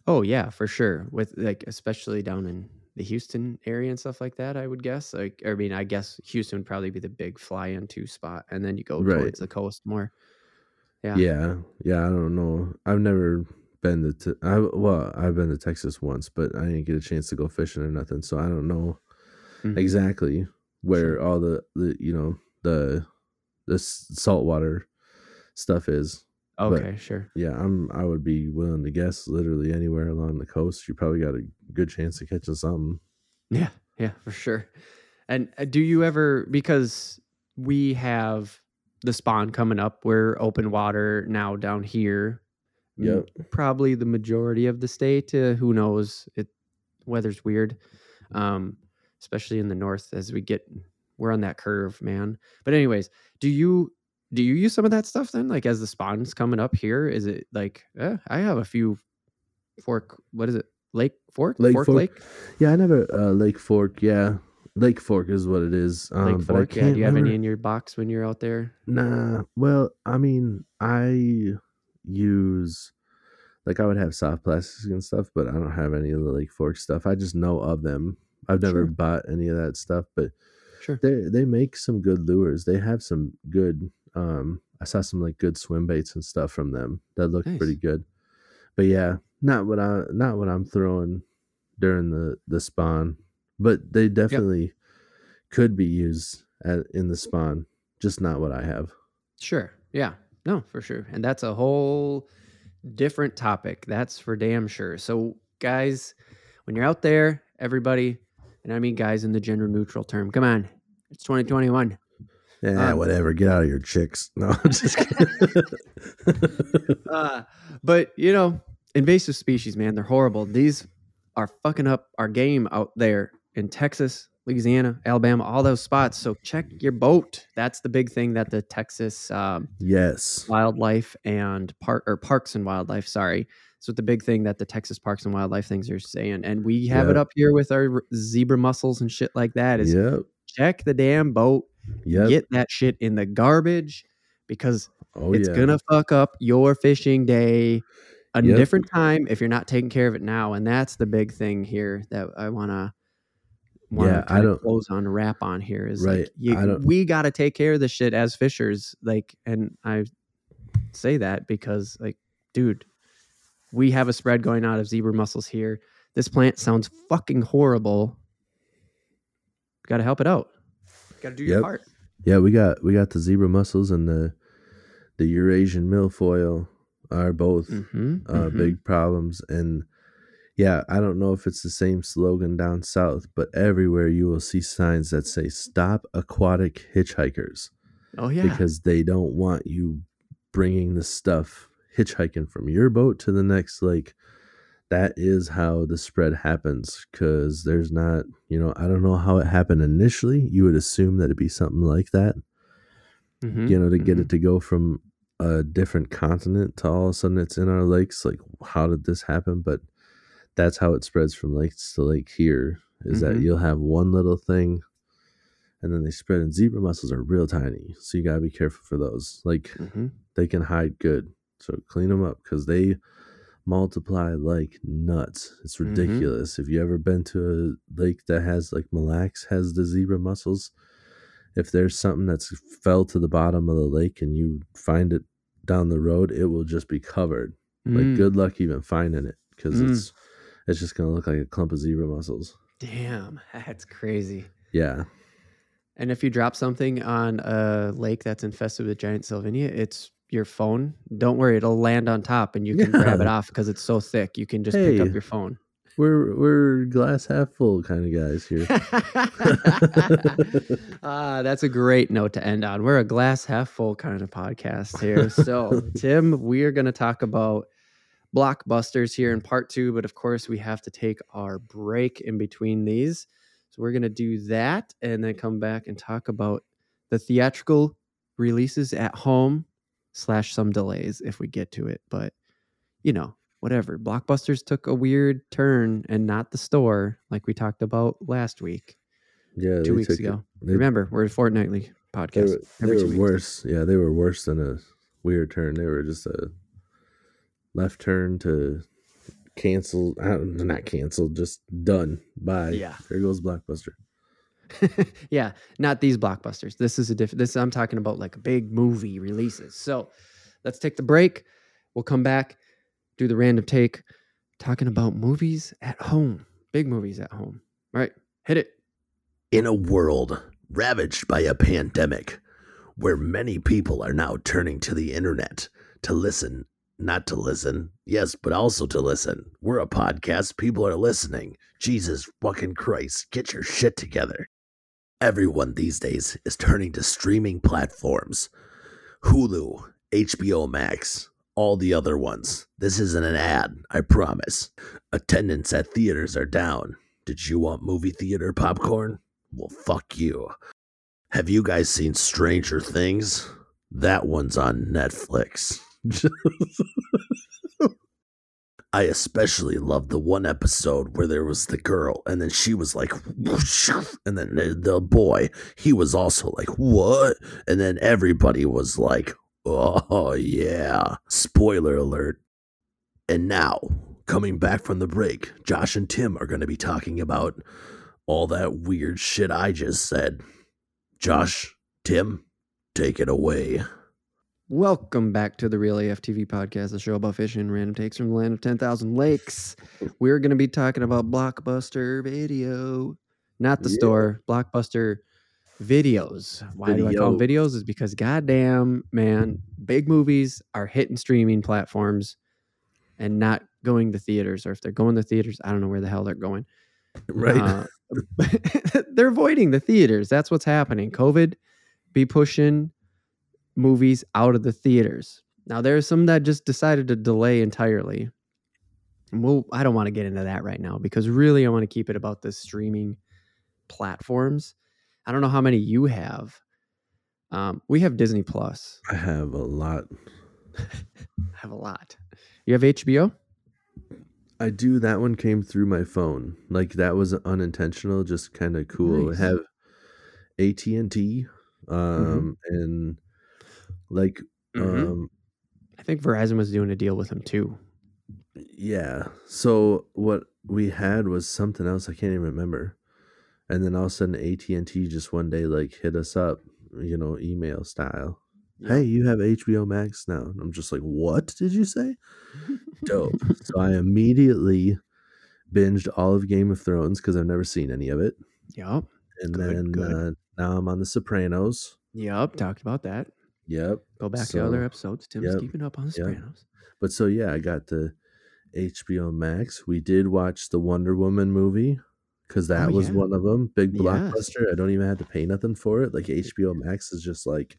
Oh yeah, for sure. With like especially down in the Houston area and stuff like that, I would guess. Like I mean, I guess Houston would probably be the big fly into spot and then you go Right. towards the coast more. Yeah. Yeah, yeah. I don't know. I've never been to. Te- I well, I've been to Texas once, but I didn't get a chance to go fishing or nothing, so I don't know Mhm. exactly where all the, the you know the the saltwater stuff is. Okay, sure. Yeah, I'm. I would be willing to guess literally anywhere along the coast. You probably got a good chance of catching something. Yeah, yeah, for sure. And uh, do you ever because we have the spawn coming up, we're open water now down here. Yep. Probably the majority of the state. Uh, who knows? It weather's weird, um, especially in the north as we get. We're on that curve, man. But anyways, do you do you use some of that stuff then? Like as the spawn's coming up here, is it like eh, I have a few fork? What is it? Lake Fork? Lake fork, Fork? Lake? Yeah, I never uh, Lake Fork. Yeah, Lake Fork is what it is. Um, Lake Fork. Yeah. Do you have remember- any in your box when you're out there? Nah. Well, I mean, I use like I would have soft plastics and stuff, but I don't have any of the Lake Fork stuff. I just know of them. I've never Sure. bought any of that stuff, but Sure. they they make some good lures. They have some good. Um, I saw some like good swim baits and stuff from them that looked Nice. pretty good. But yeah, not what I not what I'm throwing during the the spawn, but they definitely could be used at, in the spawn. Just not what I have. Sure. Yeah. No, for sure. And that's a whole different topic. That's for damn sure. So, guys, when you're out there, everybody, and I mean guys in the gender neutral term, come on. It's 2021. Yeah, Um, whatever. Get out of your chicks. No, I'm just kidding. Uh, but, you know, invasive species, man, they're horrible. These are fucking up our game out there in Texas, Louisiana, Alabama, all those spots. So, check your boat. That's the big thing that the Texas um, yes. wildlife and park or parks and wildlife sorry so the big thing that the texas parks and wildlife things are saying and we have it up here with our zebra mussels and shit like that is Yep. Check the damn boat Yep. get that shit in the garbage because oh it's yeah. gonna fuck up your fishing day a Yep. different time if you're not taking care of it now and that's the big thing here that i want to Yeah, I don't- close on wrap on here is Right, like you, we got to take care of this shit as fishers like and i say that because like dude we have a spread going out of zebra mussels here this plant sounds fucking horrible got to help it out got to do your Yep. part Yeah, we got we got the zebra mussels and the the Eurasian milfoil are both mm-hmm, uh, big problems. And yeah, I don't know if it's the same slogan down south, but everywhere you will see signs that say "Stop aquatic hitchhikers" oh yeah because they don't want you bringing the stuff hitchhiking from your boat to the next lake. That is how the spread happens because there's not, you know, I don't know how it happened initially. You would assume that it'd be something like that, Mhm, you know, to get mhm. it to go from a different continent to all of a sudden it's in our lakes. Like, how did this happen? But that's how it spreads from lakes to lake here is that Mhm. you'll have one little thing and then they spread and zebra mussels are real tiny. So you got to be careful for those. Like, Mhm. they can hide good. So clean them up because they multiply like nuts. It's Mhm. ridiculous. If you ever been to a lake that has like Mille Lacs has the zebra mussels, if there's something that's fell to the bottom of the lake and you find it down the road, it will just be covered. Like Mm, good luck even finding it because Mm. it's it's just gonna look like a clump of zebra mussels. damn that's crazy Yeah. And if you drop something on a lake that's infested with giant salvinia, it's your phone. Don't worry, it'll land on top and you can grab it off because it's so thick. You can just pick up your phone. We're we're glass half full kind of guys here. ah, that's a great note to end on. We're a glass half full kind of podcast here. So, Tim, we are going to talk about blockbusters here in part two, but of course, we have to take our break in between these. So, we're going to do that and then come back and talk about the theatrical releases at home slash some delays if we get to it. But, you know, whatever. Blockbusters took a weird turn and not the store like we talked about last week Yeah, two weeks took it- ago. they- Remember, we're a fortnightly They podcast. were, they were worse. Yeah, they were worse than a weird turn. They were just a left turn to cancel. Don't- Not canceled, just done. Bye. Yeah. There goes Blockbuster. yeah, not these blockbusters. This is a different. This I'm talking about like big movie releases. So let's take the break. We'll come back, do the random take, talking about movies at home, big movies at home. All right, hit it. In a world ravaged by a pandemic, where many people are now turning to the internet to listen, not to listen, yes, but also to listen. We're a podcast, people are listening. Jesus fucking Christ, get your shit together. Everyone these days is turning to streaming platforms Hulu, HBO Max, all the other ones. This isn't an ad, I promise. Attendance at theaters are down. Did you want movie theater popcorn? Well, fuck you. Have you guys seen Stranger Things? That one's on Netflix. I especially loved the one episode where there was the girl, and then she was like, and then the, the boy, he was also like, what? And then everybody was like, oh, yeah. Spoiler alert. And now, coming back from the break, Josh and Tim are going to be talking about all that weird shit I just said. Josh, Tim, take it away. Welcome back to the Reel AF TV podcast, the show about fishing and random takes from the land of 10,000 lakes. We're going to be talking about Blockbuster Video, not the Yeah. store, Blockbuster Videos. Why do I call them videos? Is because goddamn, man, big movies are hitting streaming platforms and not going to theaters. Or if they're going to theaters, I don't know where the hell they're going. Right. Uh, they're avoiding the theaters. That's what's happening. COVID be pushing movies out of the theaters. Now there are some that just decided to delay entirely. And Well, I don't want to get into that right now because really I want to keep it about the streaming platforms. I don't know how many you have. Um, we have Disney Plus. I have a lot. I have a lot. You have HBO? I do. That one came through my phone. Like that was unintentional, just kind of cool. Nice. I have AT and T, um, and like, Mhm. um, I think Verizon was doing a deal with him too. yeah. So what we had was something else. I can't even remember. And then all of a sudden, AT and T just one day like hit us up, you know, email style. Hey, you have HBO Max now. And I'm just like, what did you say? Dope. so I immediately binged all of Game of Thrones because I've never seen any of it. Yep. And Good, then good. Uh, now I'm on The Sopranos. Yep. Talked about that. Yep. Go back to other episodes. Tim's yep, keeping up on the yep. Sopranos. But so yeah, I got the HBO Max. We did watch the Wonder Woman movie because that Oh, was yeah. one of them. Big Yes. blockbuster. I don't even have to pay nothing for it. Like HBO Max is just like,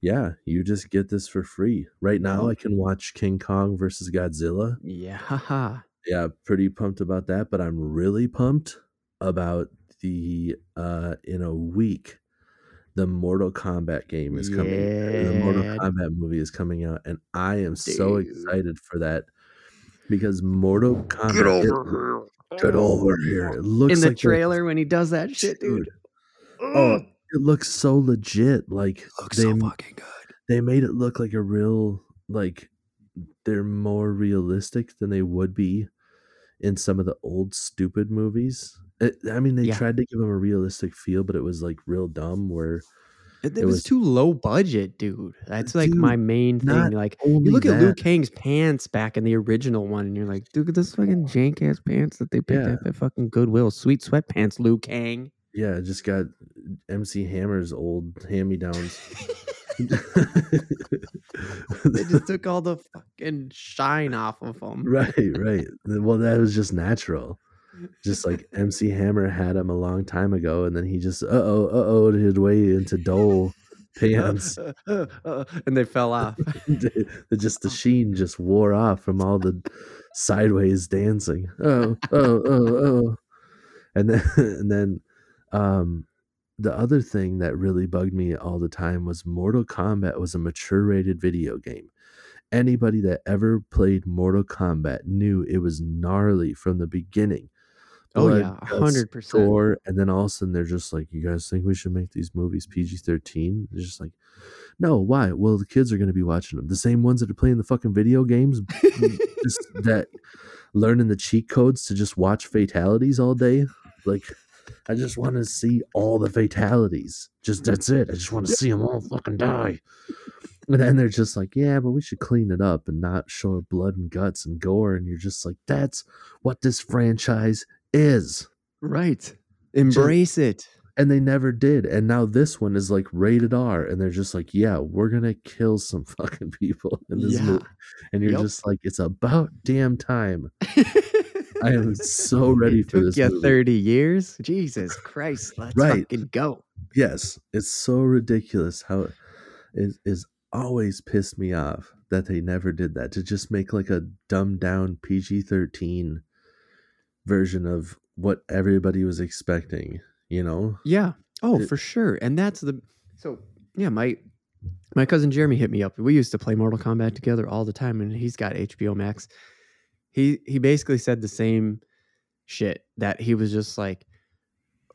yeah, you just get this for free. Right now, Yep. I can watch King Kong versus Godzilla. Yeah. yeah pretty pumped about that but i'm really pumped about the uh in a week the mortal kombat game is coming or the mortal kombat movie is coming out and i am so excited for that because mortal kombat Get oh, over get over here it looks In the like trailer when he does that shit, dude. oh it looks so legit like looks they so fucking good. they made it look like a real like they're more realistic than they would be in some of the old stupid movies. It, I mean, they Yeah. tried to give him a realistic feel, but it was like real dumb. Where It, It was, was- too low budget, dude. Uh, That's like Dude, my main thing. Like you look at that, Liu Kang's pants back in the original one, and you're like, dude, at this fucking jank ass pants that they picked Yeah. up at fucking Goodwill. Sweet sweatpants, Liu Kang. yeah, it just got MC Hammer's old hand me downs. they just took all the fucking shine off of them. right, right. Well, that was just natural. Just like MC Hammer had him a long time ago, and then he just uh oh uh oh his way into Dole pants. and they fell off. just the sheen just wore off from all the sideways dancing. Oh, oh, oh, oh. And then and then um the other thing that really bugged me all the time was Mortal Kombat was a mature rated video game. Anybody that ever played Mortal Kombat knew it was gnarly from the beginning. Oh, yeah, 100%. gore, and then all of a sudden they're just like, "You guys think we should make these movies PG 13 They're just like, no, why? Well, the kids are going to be watching them. The same ones that are playing the fucking video games, just that learning the cheat codes to just watch fatalities all day. Like, I just want to see all the fatalities. Just that's it. I just want to see them all fucking die. And then they're just like, yeah, but we should clean it up and not show blood and guts and gore. And you're just like, that's what this franchise is. right. Embrace it. And they never did. And now this one is like rated R. And they're just like, yeah, we're going to kill some fucking people in this Yeah. movie. And you're Yep. just like, it's about damn time. I am so ready It for this. movie. 30 years? Jesus Christ. Let's Right. fucking go. Yes, it's so ridiculous how it is always pissed me off that they never did that to just make like a dumbed down PG 13 version of what everybody was expecting, you know? Yeah. Oh, It- for sure. And that's the so yeah, my my cousin Jeremy hit me up. We used to play Mortal Kombat together all the time, and he's got HBO Max. He he basically said the same shit that he was just like,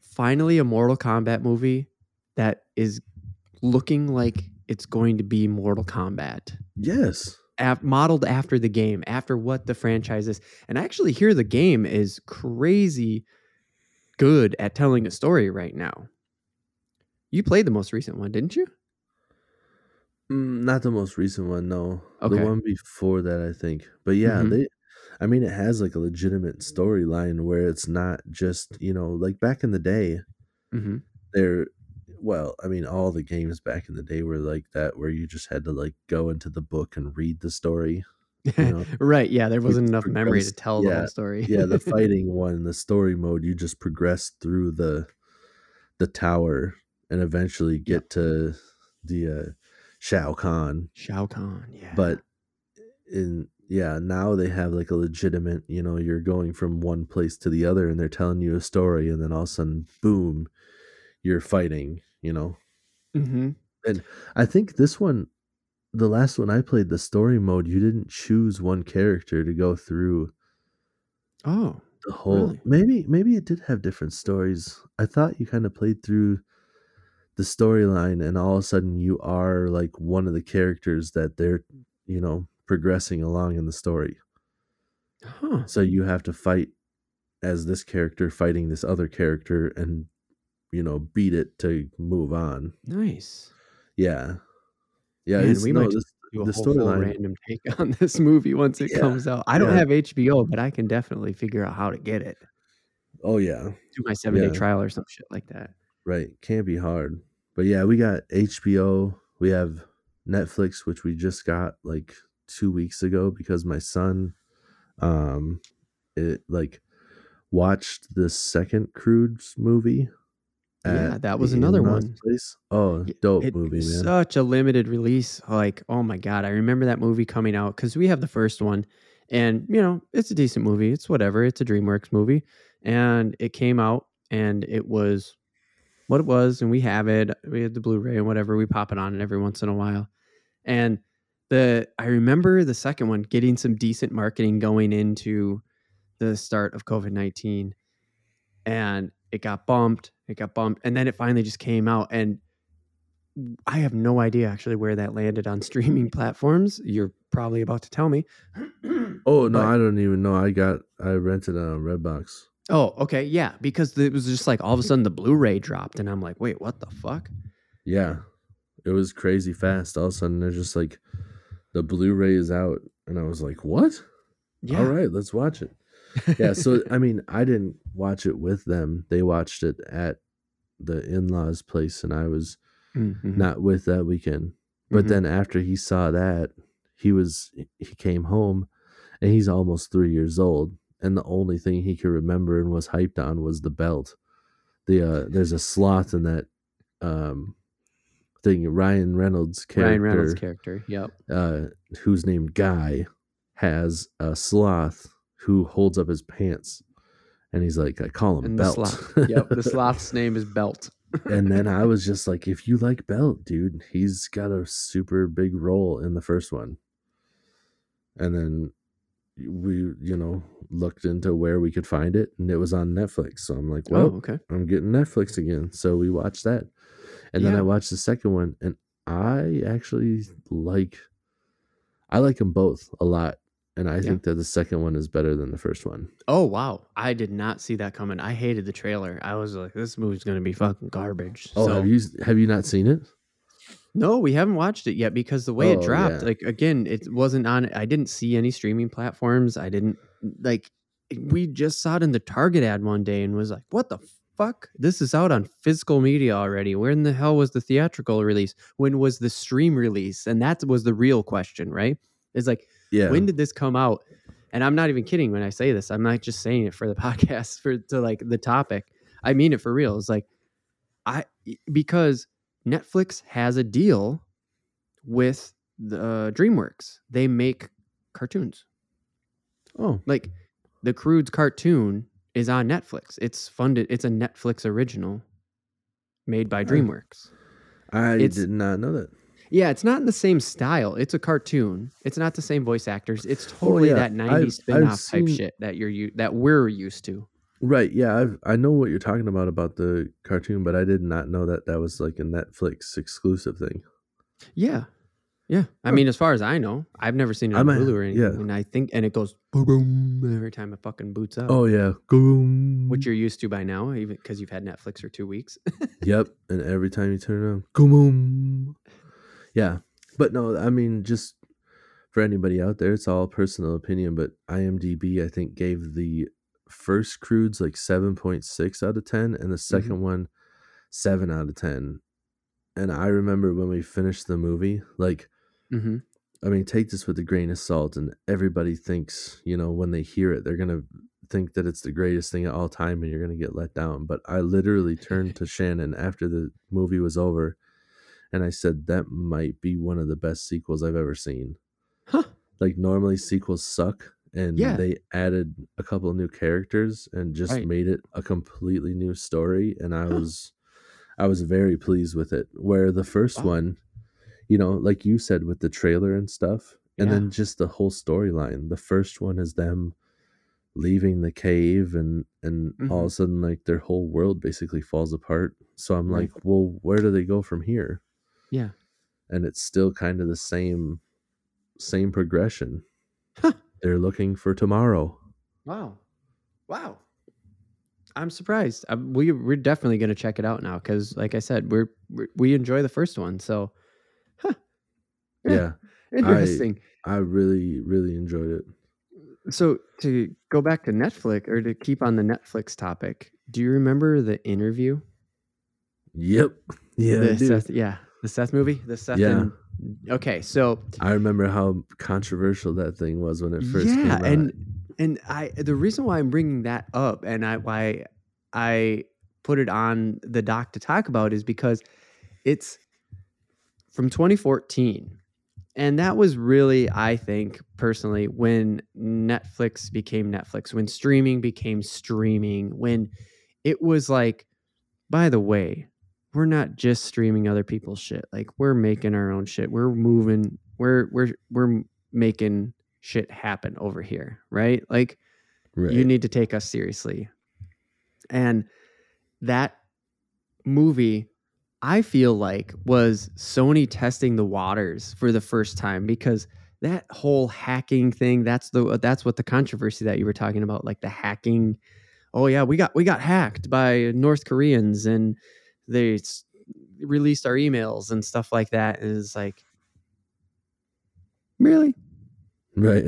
finally a Mortal Kombat movie that is looking like it's going to be Mortal Kombat, Yes. Af- modeled after the game, after what the franchise is. And I actually hear the game is crazy good at telling a story right now. You played the most recent one, didn't you? Mm, not the most recent one, no. Okay. The one before that, I think. But yeah, Mhm. they. I mean, it has like a legitimate storyline where it's not just you know like back in the day. Mm-hmm. There, well, I mean, all the games back in the day were like that, where you just had to like go into the book and read the story. know, right. Yeah. There wasn't enough memory to tell the whole story. yeah, the fighting one, the story mode, you just progress through the the tower and eventually get to the uh, Shao Kahn. Shao Kahn. Yeah. but in yeah now they have like a legitimate you know you're going from one place to the other and they're telling you a story and then all of a sudden boom you're fighting you know hmm And i think this one the last one i played the story mode you didn't choose one character to go through Oh. the whole Really? maybe maybe it did have different stories i thought you kind of played through the storyline and all of a sudden you are like one of the characters that they're you know progressing along in the story Huh. so you have to fight as this character fighting this other character and you know beat it to move on Nice. yeah yeah Man, we no, might this, Do a the whole, whole random take on this movie once it Yeah, comes out. I don't yeah. have HBO, but I can definitely figure out how to get it. oh yeah Do my seven day trial or some shit like that. right can't be hard but yeah we got hbo we have netflix which we just got like two weeks ago because my son um it like watched the second Croods movie Yeah, that was another one. place. oh dope It movie man such a limited release. Like, oh my god, I remember that movie coming out because we have the first one, and you know, it's a decent movie. It's whatever. It's a DreamWorks movie, and it came out, and it was what it was, and we have it. We had the Blu-ray and whatever. We pop it on it every once in a while, and the I remember the second one getting some decent marketing going into the start of COVID nineteen, and it got bumped. It got bumped, and then it finally just came out, and I have no idea actually where that landed on streaming platforms. You're probably about to tell me. Oh no, But- I don't even know. I got I rented it on Redbox. Oh, okay, yeah, because it was just like all of a sudden the Blu-ray dropped, and I'm like, wait, what the fuck? Yeah, it was crazy fast. All of a sudden, they're just like, the Blu-ray is out, and I was like, what? Yeah, All right, let's watch it. Yeah. So I mean, I didn't watch it with them. They watched it at the in-laws' place, and I was Mhm. not with that weekend. But Mhm. then after he saw that, he was he came home, and he's almost three years old, and the only thing he could remember and was hyped on was the belt. The uh, there's a sloth in that um thing. Ryan Reynolds character, Ryan Reynolds character. Yep. uh, who's named Guy, has a sloth who holds up his pants, and he's like, I call him And the Belt. sloth. Yep. The sloth's name is Belt. and then I was just like, if you like Belt, dude, he's got a super big role in the first one. And then we, you know, looked into where we could find it, and it was on Netflix. So I'm like, oh, well, oh, okay. I'm getting Netflix again. So we watched that. And then I watched the second one, and I actually like, I like them both a lot. And I think that the second one is better than the first one. Oh wow, I did not see that coming. I hated the trailer. I was like, this movie's gonna be fucking garbage. Oh, So- have you have you not seen it? No, we haven't watched it yet because the way it Oh, dropped, yeah. like again, it wasn't on. I didn't see any streaming platforms. I didn't like. We just saw it in the Target ad one day and was like, "What the fuck? This is out on physical media already. Where in the hell was the theatrical release? When was the stream release?" And that was the real question, right? It's like, Yeah. when did this come out? And I'm not even kidding when I say this. I'm not just saying it for the podcast for to like the topic. I mean it for real. It's like I because Netflix has a deal with the uh, DreamWorks. They make cartoons. oh, Like the Croods cartoon is on Netflix. It's funded. It's a Netflix original made by DreamWorks. I It's- did not know that. Yeah, it's not in the same style. It's a cartoon. It's not the same voice actors. It's oh, totally Oh, yeah. that 90s I've- I've spin-off type seen- shit that you're u- that we're used to. Right. Yeah. I've, I know what you're talking about about the cartoon, but I did not know that that was like a Netflix exclusive thing. Yeah. Yeah. I mean, as far as I know, I've never seen it on Hulu or anything. yeah. And I think, and it goes boom, boom every time it fucking boots up. Oh yeah. Boom. Which you're used to by now, even because you've had Netflix for two weeks. Yep. And every time you turn it on, boom. Yeah. But no, I mean, just for anybody out there, it's all personal opinion. But IMDb, I think, gave the first Croods like seven point six out of ten, and the 2nd one seven out of ten. And I remember when we finished the movie, like hmm I mean, take this with a grain of salt, and everybody thinks, you know, when they hear it, they're gonna think that it's the greatest thing at all time, and you're gonna get let down. But I literally turned to Shannon after the movie was over, and I said that might be one of the best sequels I've ever seen. Huh. Like normally sequels suck, and Yeah. they added a couple of new characters and just Right. made it a completely new story, and I Huh. was, I was very pleased with it. Where the first Wow. one you know, like you said with the trailer and stuff, and Yeah. then just the whole storyline. The first one is them leaving the cave, and and all of mm-hmm. a sudden, like their whole world basically falls apart. So I'm like, well, where do they go from here? Yeah. And it's still kind of the same, same progression. Huh. They're looking for tomorrow. Wow. Wow. I'm surprised. i we we're definitely going to check it out now because, like I said, we're, we're we enjoy the first one. So, huh. Yeah, interesting. I really, really enjoyed it. so to go back to Netflix or to keep on the Netflix topic, do you remember the interview? Yep. Yeah, the. Yeah, the Seth movie, the Seth. Yeah. and- okay, so I remember how controversial that thing was when it first came yeah, out. and and I the reason why I'm bringing that up and I why I put it on the doc to talk about is because it's from 2014. And that was really, I think, personally, when Netflix became Netflix, when streaming became streaming, when it was like, by the way, we're not just streaming other people's shit. Like we're making our own shit. We're moving. We're we're we're making shit happen over here, right? Like right. you need to take us seriously. And that movie, I feel like, was Sony testing the waters for the first time because that whole hacking thing, that's the that's what the controversy that you were talking about, like the hacking. Oh yeah, we got we got hacked by North Koreans and they released our emails and stuff like that. And it's like, really? right.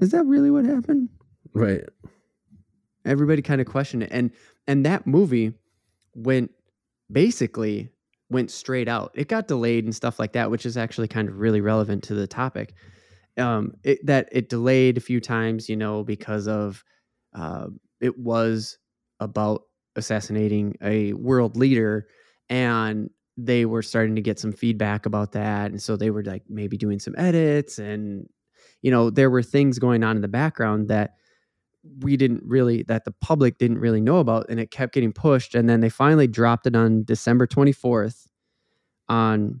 Is that really what happened? Right. everybody kind of questioned it and and that movie went basically went straight out it got delayed and stuff like that which is actually kind of really relevant to the topic um it, that it delayed a few times you know because of uh, it was about assassinating a world leader and they were starting to get some feedback about that and so they were like maybe doing some edits and you know there were things going on in the background that we didn't really that the public didn't really know about and it kept getting pushed and then they finally dropped it on December 24th on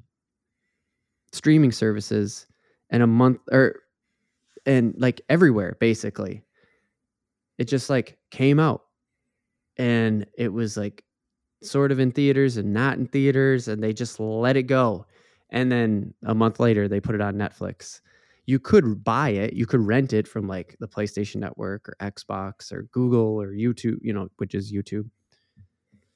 streaming services and a month or and like everywhere basically. It just like came out and it was like sort of in theaters and not in theaters and they just let it go. And then a month later they put it on Netflix. You could buy it you could rent it from like the playstation network or xbox or google or youtube you know which is youtube.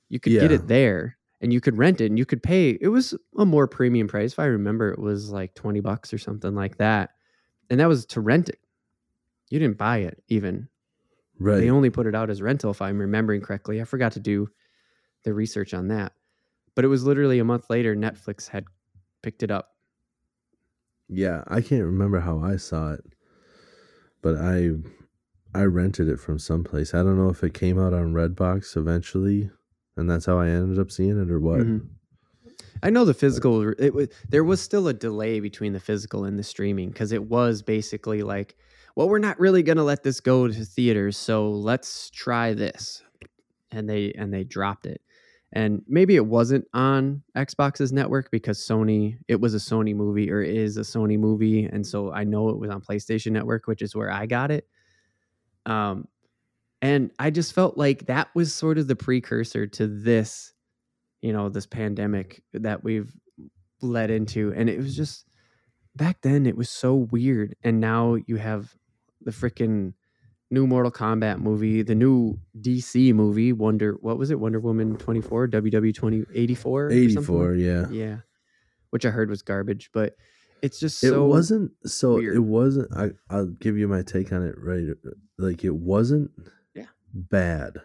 You could get it there and you could rent it and you could pay it was a more premium price. If i remember it was like 20 bucks or something like that. And that was to rent it. You didn't buy it even Right. they only put it out as rental if i'm remembering correctly i forgot to do the research on that but it was literally a month later netflix had picked it up yeah, I can't remember how I saw it, but I I rented it from someplace. I don't know if it came out on Redbox eventually, and that's how I ended up seeing it or what. Mhm. I know the physical. It was there was still a delay between the physical and the streaming because it was basically like, well, we're not really gonna let this go to theaters, so let's try this, and they and they dropped it, and maybe it wasn't on Xbox's network because Sony it was a Sony movie or is a Sony movie and so I know it was on PlayStation Network which is where I got it. Um and I just felt like that was sort of the precursor to this you know this pandemic that we've led into and it was just back then it was so weird and now you have the freaking new Mortal Kombat movie, the new DC movie, Wonder what was it? Wonder Woman 24, WW 2084 84, yeah. Yeah. Which I heard was garbage, but it's just so It wasn't so weird. it wasn't I I'll give you my take on it right like it wasn't Yeah. bad.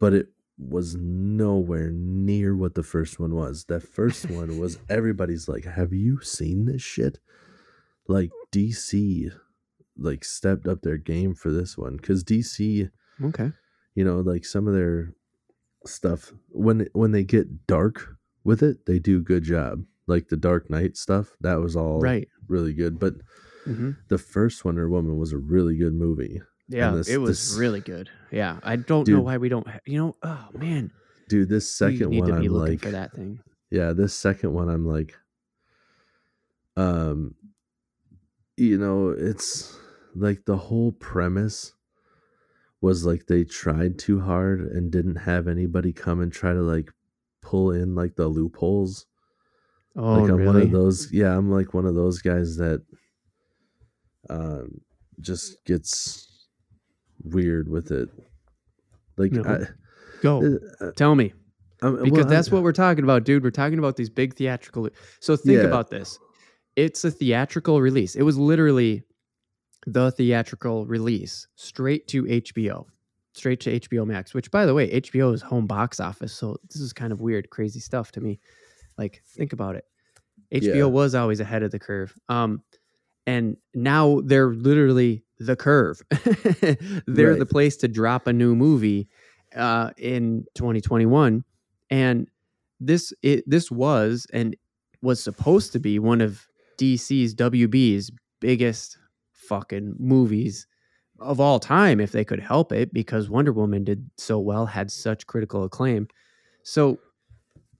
But it was nowhere near what the first one was. That first one was everybody's like, "Have you seen this shit?" Like DC like stepped up their game for this one cuz DC Okay. you know like some of their stuff when when they get dark with it they do a good job like the dark knight stuff that was all Right. really good but hmm the first wonder woman was a really good movie Yeah, this- it was this- really good. Yeah, I don't know why we don't. Ha- you know, oh man, dude this second one i'm like for that thing. yeah this second one i'm like um you know it's like the whole premise was like they tried too hard and didn't have anybody come and try to like pull in like the loopholes Oh, like I'm one really? of those yeah i'm like one of those guys that um just gets weird with it like No. I, Go uh, tell me. I'm- because well, that's I'm- what we're talking about, dude. We're talking about these big theatrical. So think Yeah. about this. It's a theatrical release. It was literally the theatrical release straight to HBO, straight to HBO Max. Which, by the way, HBO is home box office. So this is kind of weird, crazy stuff to me. Like, think about it. HBO Yeah. was always ahead of the curve. Um, and now they're literally the curve. they're Right. the place to drop a new movie uh, in 2021, and this it this was and was supposed to be one of DC's WB's biggest fucking movies of all time if they could help it because Wonder Woman did so well, had such critical acclaim. So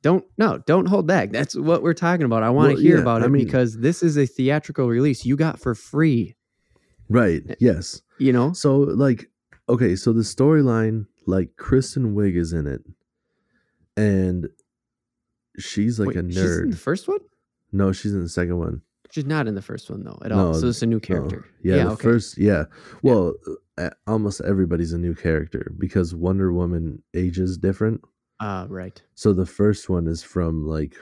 don't no, don't hold back. That's what we're talking about. I want to Well, hear yeah, about I it mean- because this is a theatrical release you got for free, right eh, yes you know? so like okay so the storyline like kristen wiig is in it and she's like Wait, a in the first one? no she's in the second one She's not in the first one though at all. So it's a new No. character. Yeah, the okay. first. Yeah, well, uh, almost everybody's a new character because Wonder Woman ages different. Uh, right. So the first one is from like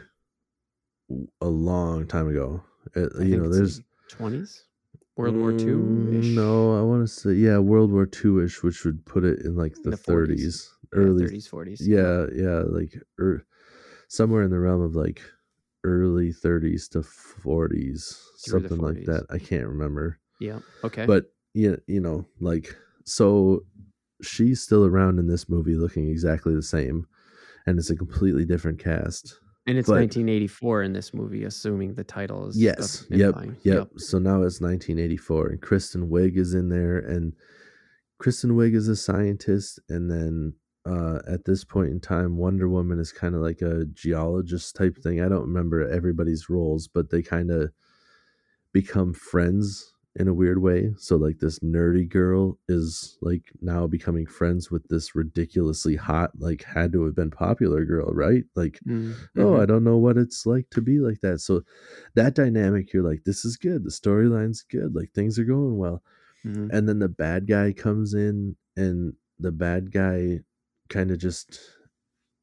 a long time ago. Uh, I you know, there's twenties, World War Two. Mm, No, I want to say yeah, World War Two ish, which would put it in like the the 40s. 30s, early. thirties, forties. Yeah, yeah, like er, somewhere in the realm of like early 30s to 40s, Through the something like that. I can't remember. Yeah. Okay. but you, you know like so she's still around in this movie looking exactly the same and it's a completely different cast and it's but- 1984 in this movie, assuming the title is. yes up- yep, yep so now it's 1984 and kristen wiig is in there and kristen wiig is a scientist and then uh, at this point in time wonder woman is kind of like a geologist type thing i don't remember everybody's roles but they kind of become friends in a weird way. So like this nerdy girl is like now becoming friends with this ridiculously hot, like had to have been popular girl, right? Like, Mm, oh, mhm. I don't know what it's like to be like that. So that dynamic, you're like, this is good. The storyline's good. Like things are going well. Mhm. And then the bad guy comes in and the bad guy kind of just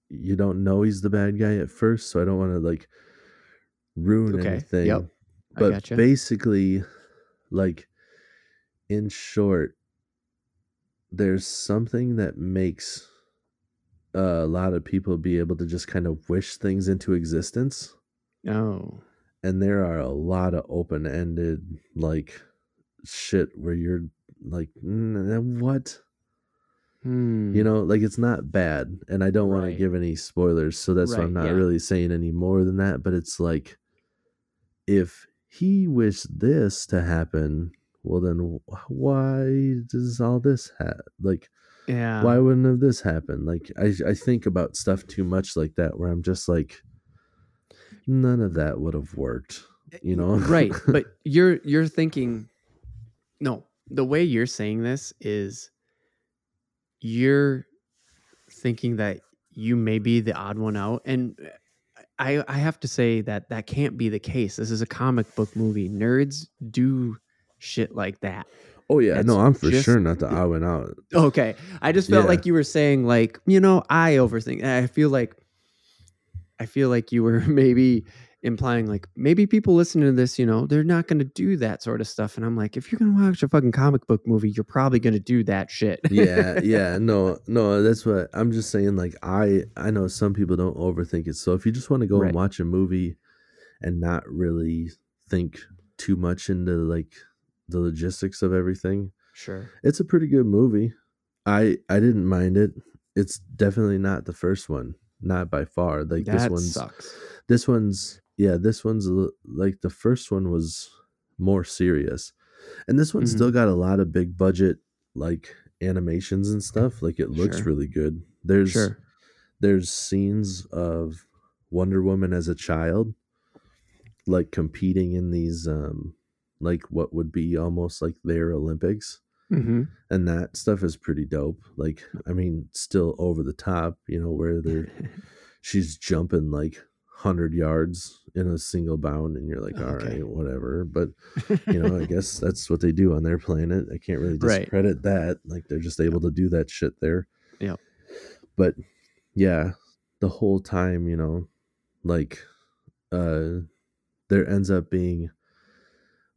you don't know he's the bad guy at first, so I don't want to like ruin Okay, anything yep, but gotcha. basically like in short there's something that makes a lot of people be able to just kind of wish things into existence Oh. and there are a lot of open-ended like shit where you're like "Mm, what Hmm. you know like it's not bad and i don't want to give any spoilers so that's why i'm not yeah. really saying any more than that but it's like if he wished this to happen well then why does all this happen? like Yeah. why wouldn't have this happened? Like I I think about stuff too much like that where I'm just like none of that would have worked. You know? right but you're you're thinking no the way you're saying this is you're thinking that you may be the odd one out and uh, i i have to say that that can't be the case. This is a comic book movie. Nerds do shit like that. Oh yeah, no, I'm for just sure not the the- odd one out. okay. I just felt Yeah. like you were saying like you know i overthink i feel like i feel like you were maybe implying like maybe people listening to this you know they're not going to do that sort of stuff and i'm like if you're going to watch a fucking comic book movie you're probably going to do that shit yeah, yeah, no, no, that's what I'm just saying. Like, I I know some people don't overthink it. So if you just want to go Right. and watch a movie and not really think too much into like the logistics of everything, sure it's a pretty good movie. I I didn't mind it. It's definitely not the first one, not by far. Like this that one's sucks this one's yeah, this one's like the first one was more serious, and this one Mhm. still got a lot of big budget like animations and stuff. Like it looks Sure. really good. There's sure there's scenes of Wonder Woman as a child, like competing in these um like what would be almost like their Olympics hmm and that stuff is pretty dope. Like, I mean, still over the top, you know, where they're she's jumping like hundred yards in a single bound, and you're like, all right, Okay. whatever. But you know, I guess that's what they do on their planet. I can't really Right. discredit that. Like, they're just able to do that shit there. yeah But yeah, the whole time, you know, like, uh, there ends up being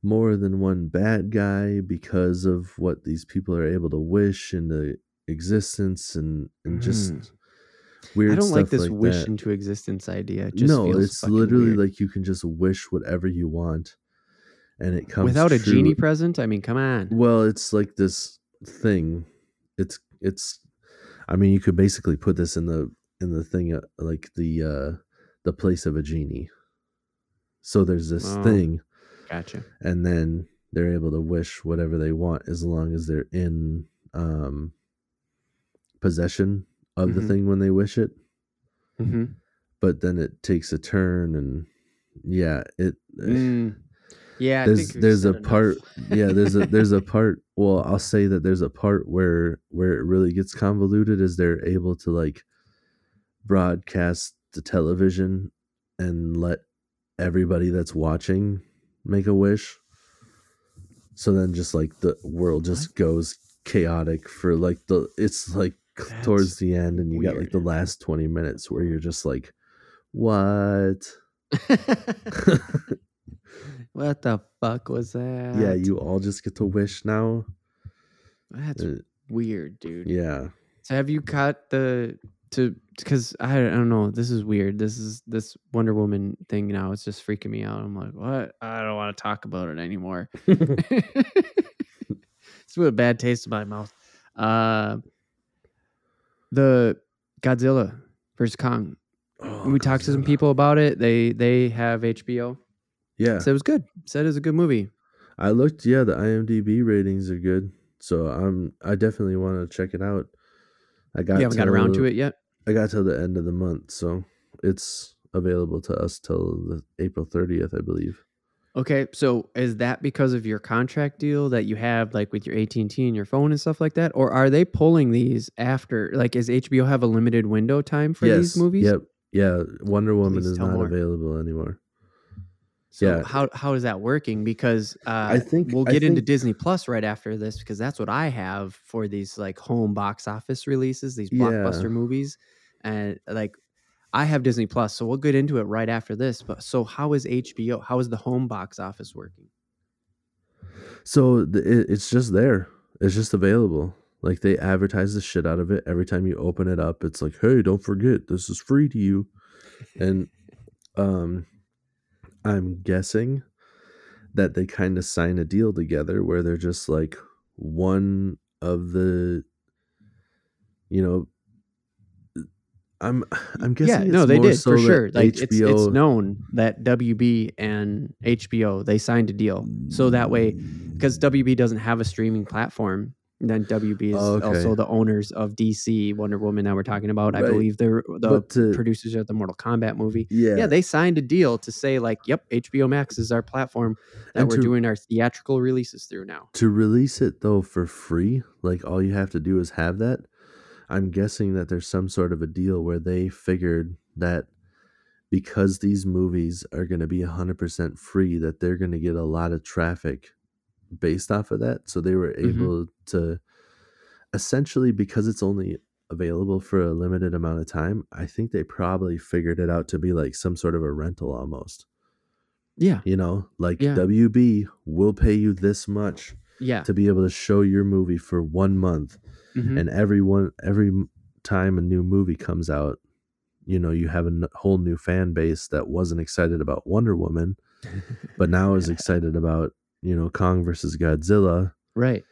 more than one bad guy because of what these people are able to wish into existence and and just Mhm. Weird i don't like this like wish that. into existence idea it just no it's literally weird. like you can just wish whatever you want and it comes without a genie present i mean come on well it's like this thing it's it's i mean you could basically put this in the in the thing uh, like the uh the place of a genie so there's this Oh. thing gotcha and then they're able to wish whatever they want as long as they're in um possession of the Mhm. thing when they wish it hmm but then it takes a turn and yeah it Mm. Yeah, I there's think there's a enough. part yeah there's a there's a part well i'll say that there's a part where where it really gets convoluted is they're able to like broadcast the television and let everybody that's watching make a wish so then just like the world just goes chaotic for like the it's like towards the end and you got like the last 20 minutes where you're just like what what the fuck was that? yeah you all just get to wish now That's Uh, weird, dude. yeah So have you caught the to because I, I don't know. This is weird. This is this Wonder Woman thing now. It's just freaking me out. I'm like, what? I don't want to talk about it anymore. it's with a bad taste in my mouth. Uh, the Godzilla versus Kong. Oh, we talked to some people about it. They they have HBO. yeah Said it was good. Said it was a good movie. i looked yeah the imdb ratings are good so i'm i definitely want to check it out i got you haven't got around to it yet. i got till the end of the month so it's available to us till the april 30th i believe Okay, so is that because of your contract deal that you have, like with your AT and T and your phone and stuff like that, or are they pulling these after? Like, is HBO have a limited window time for these movies? yep yeah wonder woman Please is not more. available anymore So yeah. how how is that working? Because uh, I think- we'll get into Disney Plus right after this because that's what I have for these like home box office releases, these Yeah. blockbuster movies, and like I have Disney Plus, so we'll get into it right after this. But so how is HBO? How is the home box office working? So it, it's just there. It's just available. Like they advertise the shit out of it every time you open it up. It's like, hey, don't forget this is free to you. And um, I'm guessing that they kind of sign a deal together where they're just like one of the, you know. I'm I'm guessing yeah, no, they more did so for sure. Like it's, it's known that WB and HBO they signed a deal so that way because WB doesn't have a streaming platform And then WB is Oh, okay. also the owners of DC Wonder Woman that we're talking about. I believe they're the to- producers of the Mortal Kombat movie. Yeah. Yeah. they signed a deal to say like, "Yep, HBO Max is our platform that And we're to- doing our theatrical releases through now." to release it though for free, like all you have to do is have that. I'm guessing that there's some sort of a deal where they figured that because these movies are going to be 100% free that they're going to get a lot of traffic based off of that. So they were Mhm. able to essentially because it's only available for a limited amount of time i think they probably figured it out to be like some sort of a rental almost. Yeah, you know? Like Yeah. wb will pay you this much yeah, to be able to show your movie for one month mhm. and every one every time a new movie comes out you know you have a n- whole new fan base that wasn't excited about wonder woman but now is excited about you know kong versus godzilla right.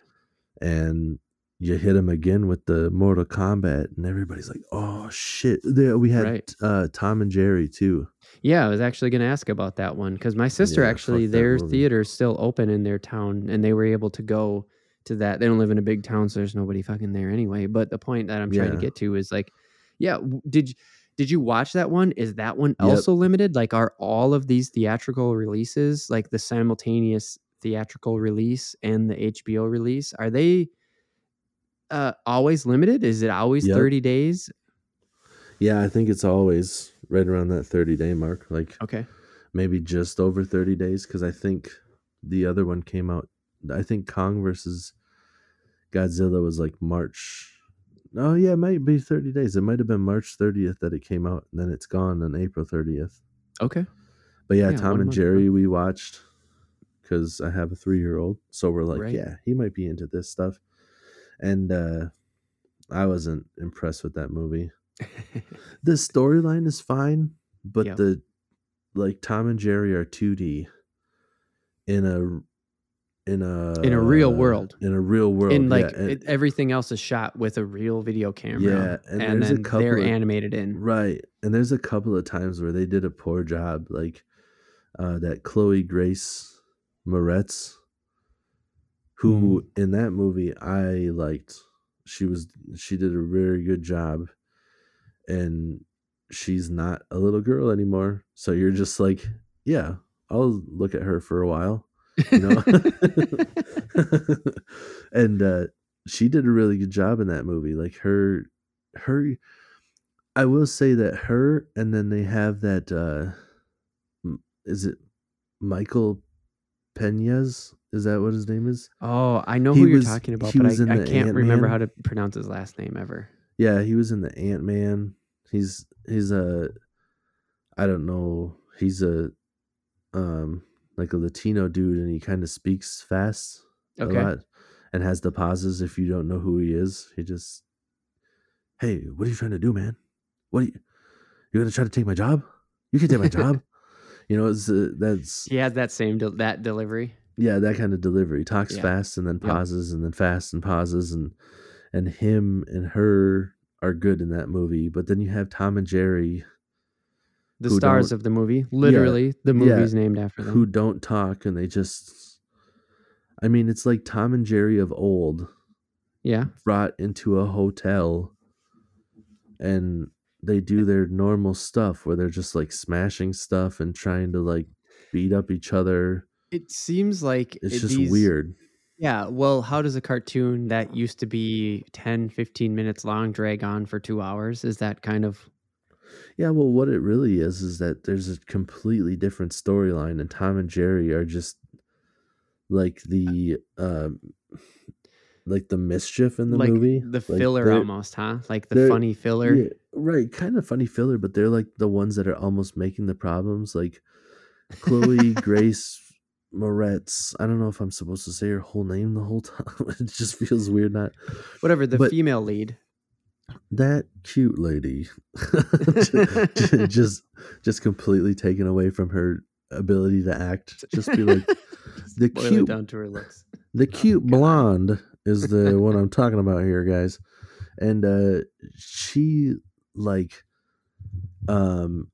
and you hit them again with the mortal kombat and everybody's like oh shit there we had Right. uh tom and jerry too Yeah, I was actually going to ask about that one because my sister Yeah, actually their theater's still open in their town, and they were able to go to that. They don't live in a big town, so there's nobody fucking there anyway. But the point that I'm trying to get to is like, yeah, did did you watch that one? Is that one Yep. also limited? Like, are all of these theatrical releases like the simultaneous theatrical release and the HBO release? Are they uh, always limited? Is it always Yep. 30 days? yeah i think it's always right around that 30 day mark like Okay. maybe just over 30 days because I think the other one came out. I think Kong versus Godzilla was like March. Oh, yeah, it might be 30 days. It might have been March 30th that it came out, and then it's gone on April 30th. Okay. But yeah, Yeah, Tom and Jerry, we watched because I have a three year old. So we're like, Right. yeah, he might be into this stuff. And uh, I wasn't impressed with that movie. The storyline is fine, but Yeah. the like Tom and Jerry are 2D in a in a In a real world. In a real world. and like yeah, and- it, everything else is shot with a real video camera. Yeah, and and, then they're of- animated in. right. And there's a couple of times where they did a poor job, like uh, that Chloe Grace Moretz, who Mm. in that movie I liked. She was she did a very good job, and she's not a little girl anymore. So you're just like, yeah, I'll look at her for a while. You know and uh she did a really good job in that movie like her her i will say that her and then they have that uh is it michael peñas is that what his name is oh, I know He who you're talking about, but I, I can't remember Ant-Man. how to pronounce his last name ever. yeah he was in the ant-man he's he's a i don't know he's a um like a latino dude and he kind of speaks fast Okay. a lot and has the pauses if you don't know who he is. He just, hey, what are you trying to do, man? What are you? You're gonna try to take my job? You can take my job. You know, it's uh, that's He has that same del- that delivery. yeah, that kind of delivery. Talks Yeah. fast and then Yep. pauses and then fast and pauses and and him and her are good in that movie. But then you have Tom and Jerry The stars of the movie. Literally, the yeah, movie's named after them. who don't talk and they just. I mean, it's like Tom and Jerry of old. yeah. brought into a hotel and they do their normal stuff where they're just like smashing stuff and trying to like beat up each other. It seems like It's it- just these- weird. Yeah. Well, how does a cartoon that used to be 10, 15 minutes long drag on for two hours? Is that kind of. Yeah, well, what it really is is that there's a completely different storyline, and Tom and Jerry are just like the um, like the mischief in the like movie, the Like, filler almost, huh? Like the funny filler. Yeah, right, kind of funny filler, but they're like the ones that are almost making the problems. Like Chloe Grace Moretz. I don't know if I'm supposed to say her whole name the whole time. it just feels weird not Whatever, the but- female lead. That cute lady. just, just just completely taken away from her ability to act. Just be like the cute down to her looks. the cute Oh, blonde is the one I'm talking about here, guys. And uh she like um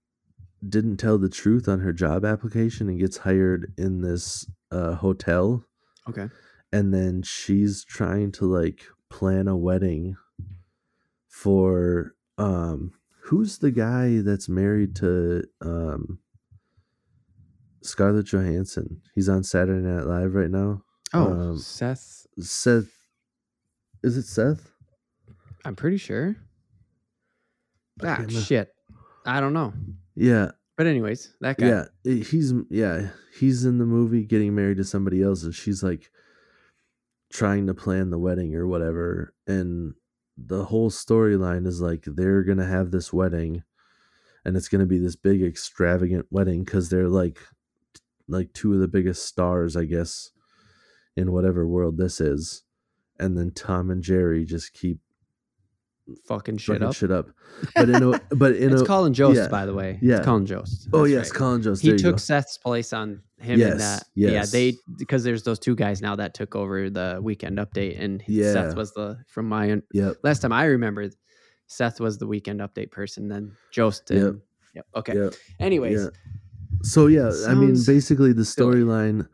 didn't tell the truth on her job application and gets hired in this uh hotel Okay. and then she's trying to like plan a wedding for um who's the guy that's married to um Scarlett Johansson? He's on Saturday Night Live right now. Oh, Um, Seth. Seth is it Seth? I'm pretty sure. I Ah, can't shit. I don't know. Yeah, But anyways, that guy. yeah. He's yeah, he's in the movie getting married to somebody else and she's like trying to plan the wedding or whatever and the whole storyline is like they're to have this wedding and it's to be this big extravagant wedding cuz they're like like two of the biggest stars, I guess, in whatever world this is. And then Tom and Jerry just keep Fucking shit fucking up. shit up. But in a but in it's a Colin Jost, yeah, by the way. yeah. It's Colin Jost. Oh yes, right. Colin Jost. he took. Seth's place on him Yes, and that. Yeah, they because there's those two guys now that took over the weekend update, and Yeah. Seth was the from my Yep. last time I remember Seth was the weekend update person. Then Jost. And, Yep. Yep. Okay. Yep. Anyways, Yeah. So yeah, I mean basically the storyline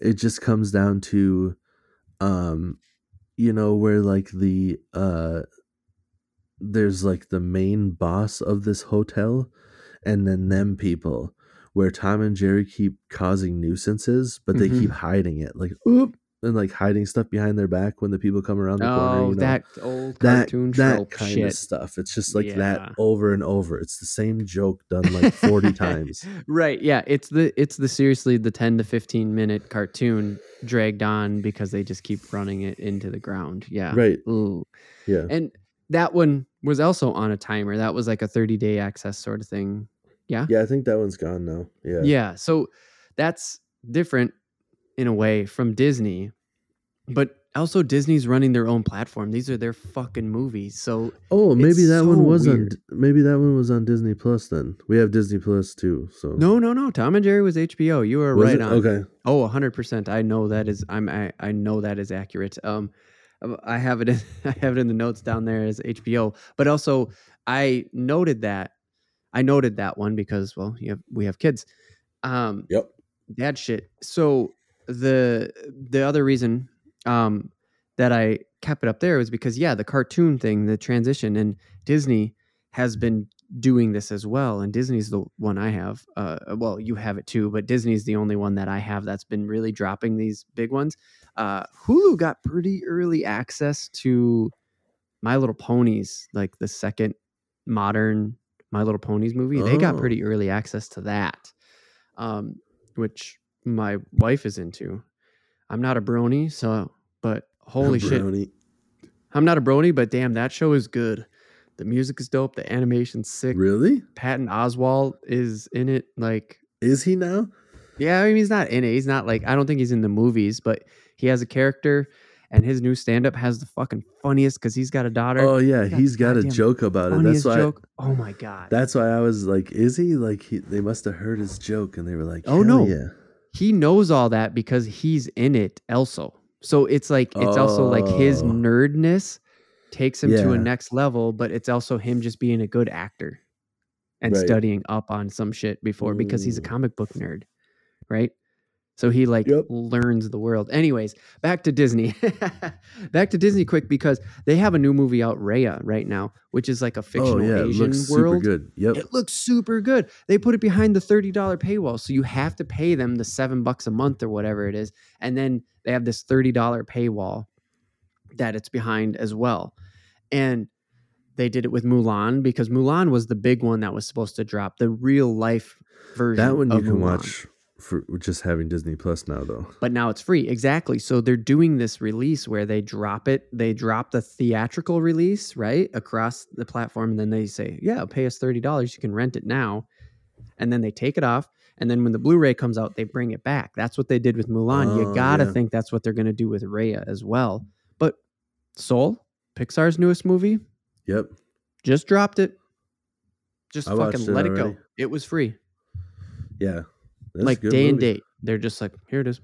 it just comes down to um you know where like the uh there's like the main boss of this hotel and then them people where Tom and Jerry keep causing nuisances but they Mhm. keep hiding it like oop and like hiding stuff behind their back when the people come around the corner oh, you know? that old cartoon that trope kind shit. of stuff it's just like Yeah. that over and over it's the same joke done like 40 times Right. Yeah. It's the it's the seriously the ten to fifteen minute cartoon dragged on because they just keep running it into the ground. Yeah. right Ooh. yeah And that one was also on a timer. That was like a 30 day access sort of thing. Yeah, Yeah, I think that one's gone now. Yeah. Yeah. So that's different in a way from Disney. But also Disney's running their own platform. These are their fucking movies. So Oh, maybe that so one was weird. on. Maybe that one was on Disney Plus. Then we have Disney Plus too. So no, no, no. Tom and Jerry was HBO. You were Was right it? on. Okay. Oh, 100%. I know that is I'm I, I know that is accurate. Um um, I have it in I have it in the notes down there as HBO. But also I noted that I noted that one because well, you have we have kids. Um Yep. dad shit. So the the other reason um that I kept it up there was because yeah, the cartoon thing, the transition and Disney has been doing this as well and Disney's the one I have. Uh well, you have it too, but Disney's the only one that I have that's been really dropping these big ones. Uh Hulu got pretty early access to My Little Ponies, like the second modern My Little Ponies movie. They got Oh. pretty early access to that. Um which my wife is into. I'm not a brony, so but holy shit. I'm not a brony, but damn, that show is good. The music is dope. The animation's sick. Really? Patton Oswalt is in it. Like, Is he now? yeah, I mean, he's not in it. He's not like, I don't think he's in the movies, but he has a character, and his new stand up has the fucking funniest because he's got a daughter. Oh yeah, got he's got a joke about it. That's why. joke. Oh my God. That's why I was like, is he like? He, they must have heard his joke and they were like, Oh, no. yeah, he knows all that because he's in it also. So it's like, it's also like his Oh. nerdness takes him to a next level, but it's also him just being a good actor and Right. studying up on some shit before because he's a comic book nerd, right? So he like Yep. learns the world. Anyways, back to Disney. back to Disney quick because they have a new movie out, Raya, right now, which is like a oh fictional yeah, it Asian looks world. super good." Yep. It looks super good. They put it behind the $30 paywall. So you have to pay them the seven bucks a month or whatever it is. And then they have this $30 paywall that it's behind as well. And they did it with Mulan because Mulan was the big one that was supposed to drop, the real life version. That one you of can Mulan. watch for just having Disney Plus now, though. But now it's free. Exactly. So they're doing this release where they drop it, they drop the theatrical release, right? Across the platform. And then they say, yeah, pay us $30. You can rent it now. And then they take it off. And then when the Blu ray comes out, they bring it back. That's what they did with Mulan. Oh, you got to yeah. think that's what they're going to do with Raya as well. But Soul, Pixar's newest movie, Yep. just dropped it. Just I fucking it let it go. It was free. Yeah. That's like day and date. They're just like, here it is.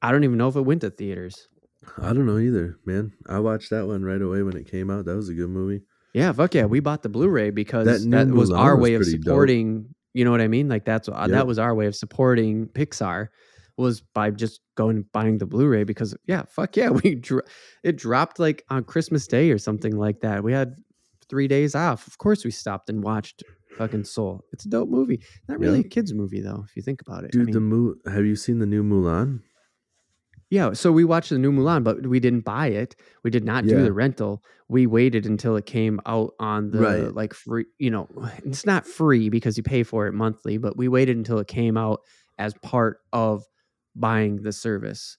I don't even know if it went to theaters. I don't know either, man. I watched that one right away when it came out. That was a good movie. Yeah, fuck yeah. We bought the Blu-ray because That that, was Mulan our was way of pretty dope. supporting. You know what I mean? Like that's uh, Yep. that was our way of supporting Pixar. was by just going and buying the Blu-ray because yeah, fuck yeah, we dro- it dropped like on Christmas Day or something like that. We had three days off. Of course, we stopped and watched fucking Soul. It's a dope movie. Not really Yeah. a kids movie though, if you think about it. I Dude, mean, the Mu have you seen the new Mulan? yeah. So we watched the new Mulan, but we didn't buy it. We did not do the rental. We waited until it came out on the Right. like free. You know, it's not free because you pay for it monthly, but we waited until it came out as part of buying the service.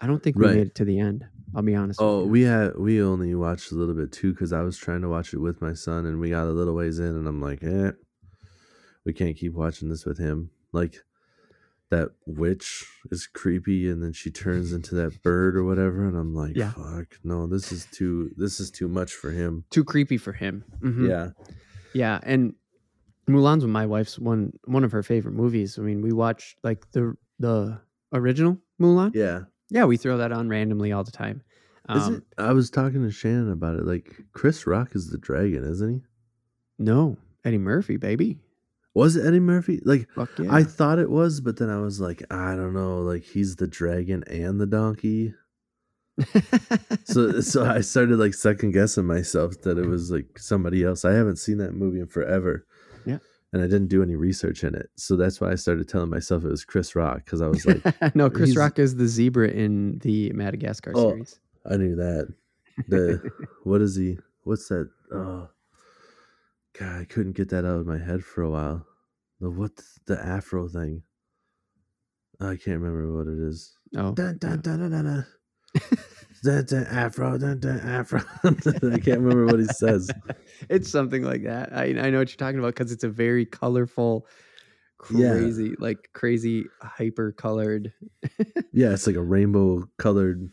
I don't think we Right. made it to the end. I'll be honest. Oh, with you. we had we only watched a little bit too because I was trying to watch it with my son, and we got a little ways in, and I'm like, eh, we can't keep watching this with him. Like that witch is creepy, and then she turns into that bird or whatever, and I'm like, Yeah. fuck, no, this is too this is too much for him. too creepy for him. Mhm. Yeah, Yeah, and Mulan's my wife's one one of her favorite movies. I mean, we watched like the the original Mulan. yeah. Yeah, we throw that on randomly all the time. Is Um, it? I was talking to Shannon about it. Like Chris Rock is the dragon, isn't he? No, Eddie Murphy, baby. Was it Eddie Murphy? Like yeah. I thought it was, but then I was like, I don't know. Like he's the dragon and the donkey. so so I started like second guessing myself that it was like somebody else. I haven't seen that movie in forever. Yeah. And I didn't do any research in it. So that's why I started telling myself it was Chris Rock because I was like, no, Chris Rock is the zebra in the Madagascar Oh. series. I knew that. The what is he? What's that? Oh God, I couldn't get that out of my head for a while. The what the afro thing. I can't remember what it is. Oh, Dun, yeah. dun, dun, dun, dun, dun. afro, dun, dun, afro. I can't remember what he says. it's something like that. I I know what you're talking about because it's a very colorful, Yeah. crazy, like crazy hyper colored. Yeah, it's like a rainbow colored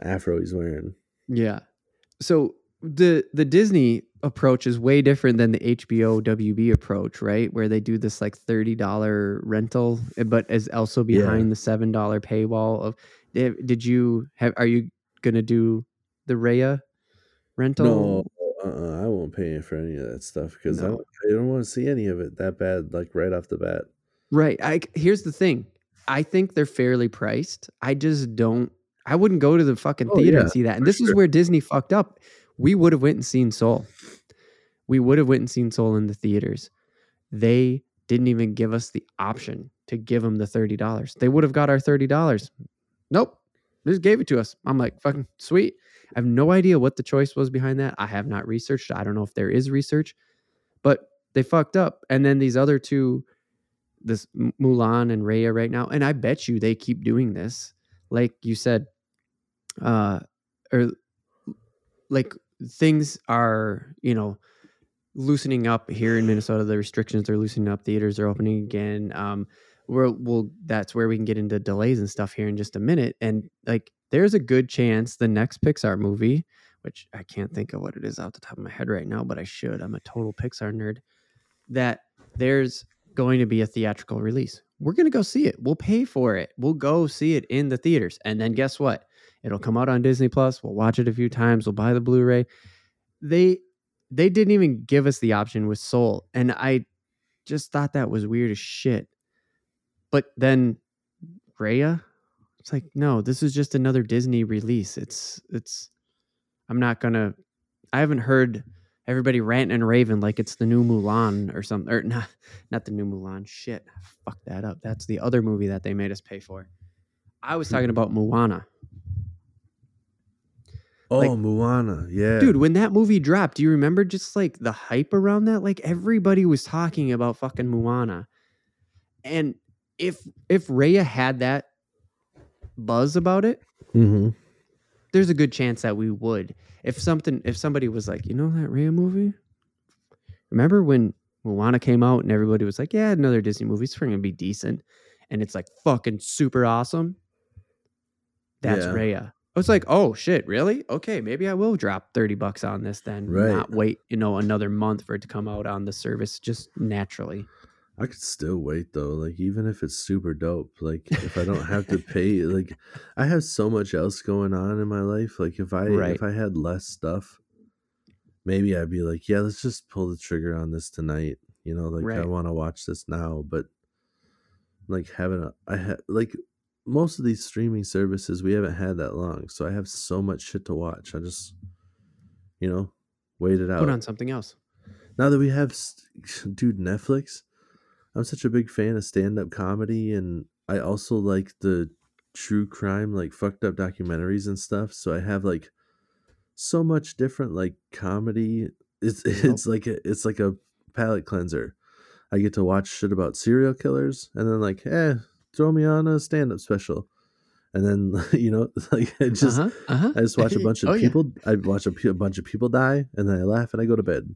afro he's wearing. Yeah. So the the Disney approach is way different than the HBO WB approach, right? Where they do this like thirty dollar rental, eh, but is also behind the seven dollar paywall. Of did, you have? Are you gonna do the Raya rental? No, uh-uh, I won't pay for any of that stuff because I, don't- I don't want to see any of it that bad, like right off the bat. Right. I here's the thing. I think they're fairly priced. I just don't. I wouldn't go to the fucking Oh, theater yeah, and see that. And this is where Disney fucked up. We would have went and seen Soul. We would have went and seen Soul in the theaters. They didn't even give us the option to give them the thirty dollars. They would have got our thirty dollars. Nope. Just gave it to us. I'm like, fucking sweet. I have no idea what the choice was behind that. I have not researched. I don't know if there is research, but they fucked up. And then these other two, this Mulan and Raya right now, and I bet you they keep doing this. Like you said, uh, or like things are, you know, loosening up here in Minnesota. The restrictions are loosening up. Theaters are opening again. Um, we're, we'll that's where we can get into delays and stuff here in just a minute. And like, there's a good chance the next Pixar movie, which I can't think of what it is off the top of my head right now, but I should. I'm a total Pixar nerd. That there's going to be a theatrical release. We're going to go see it. We'll pay for it. We'll go see it in the theaters. And then guess what? It'll come out on Disney Plus. We'll watch it a few times. We'll buy the Blu-ray. They they didn't even give us the option with Soul. And I just thought that was weird as shit. But then Raya, it's like, no, this is just another Disney release. It's it's I'm not gonna I haven't heard everybody ranting and raving like it's the new Mulan or something. Or not not the new Mulan. Shit. Fuck that up. That's the other movie that they made us pay for. I was talking about mm-hmm. Moana. Oh, Like- Moana, yeah, Dude, when that movie dropped, do you remember just like the hype around that? Like everybody was talking about fucking Moana. And if if Raya had that buzz about it, hmm there's a good chance that we would. If something if somebody was like, "You know that Raya movie?" Remember when Moana came out and everybody was like, "Yeah, another Disney movie, it's going to be decent." And it's like fucking super awesome. That's Yeah. Raya. I was like, "Oh shit, really? Okay, maybe I will drop 30 bucks on this then. Right. Not wait, you know, another month for it to come out on the service just naturally." I could still wait though. Like even if it's super dope, like if I don't have to pay, like I have so much else going on in my life. Like if I Right. if I had less stuff, maybe I'd be like, yeah, let's just pull the trigger on this tonight. You know, like I want to watch this now, but like having a I had like most of these streaming services we haven't had that long, so I have so much shit to watch. I just, you know, wait it out. Put on something else. now that we have, dude, Netflix. I'm such a big fan of stand up comedy, and I also like the true crime, like fucked up documentaries and stuff. So I have like so much different like comedy. It's it's like a, it's like a palate cleanser. I get to watch shit about serial killers, and then like, eh, throw me on a stand up special, and then you know, like I just uh-huh, uh-huh. I just watch a bunch of Oh, yeah. people. I watch a, a bunch of people die, and then I laugh and I go to bed.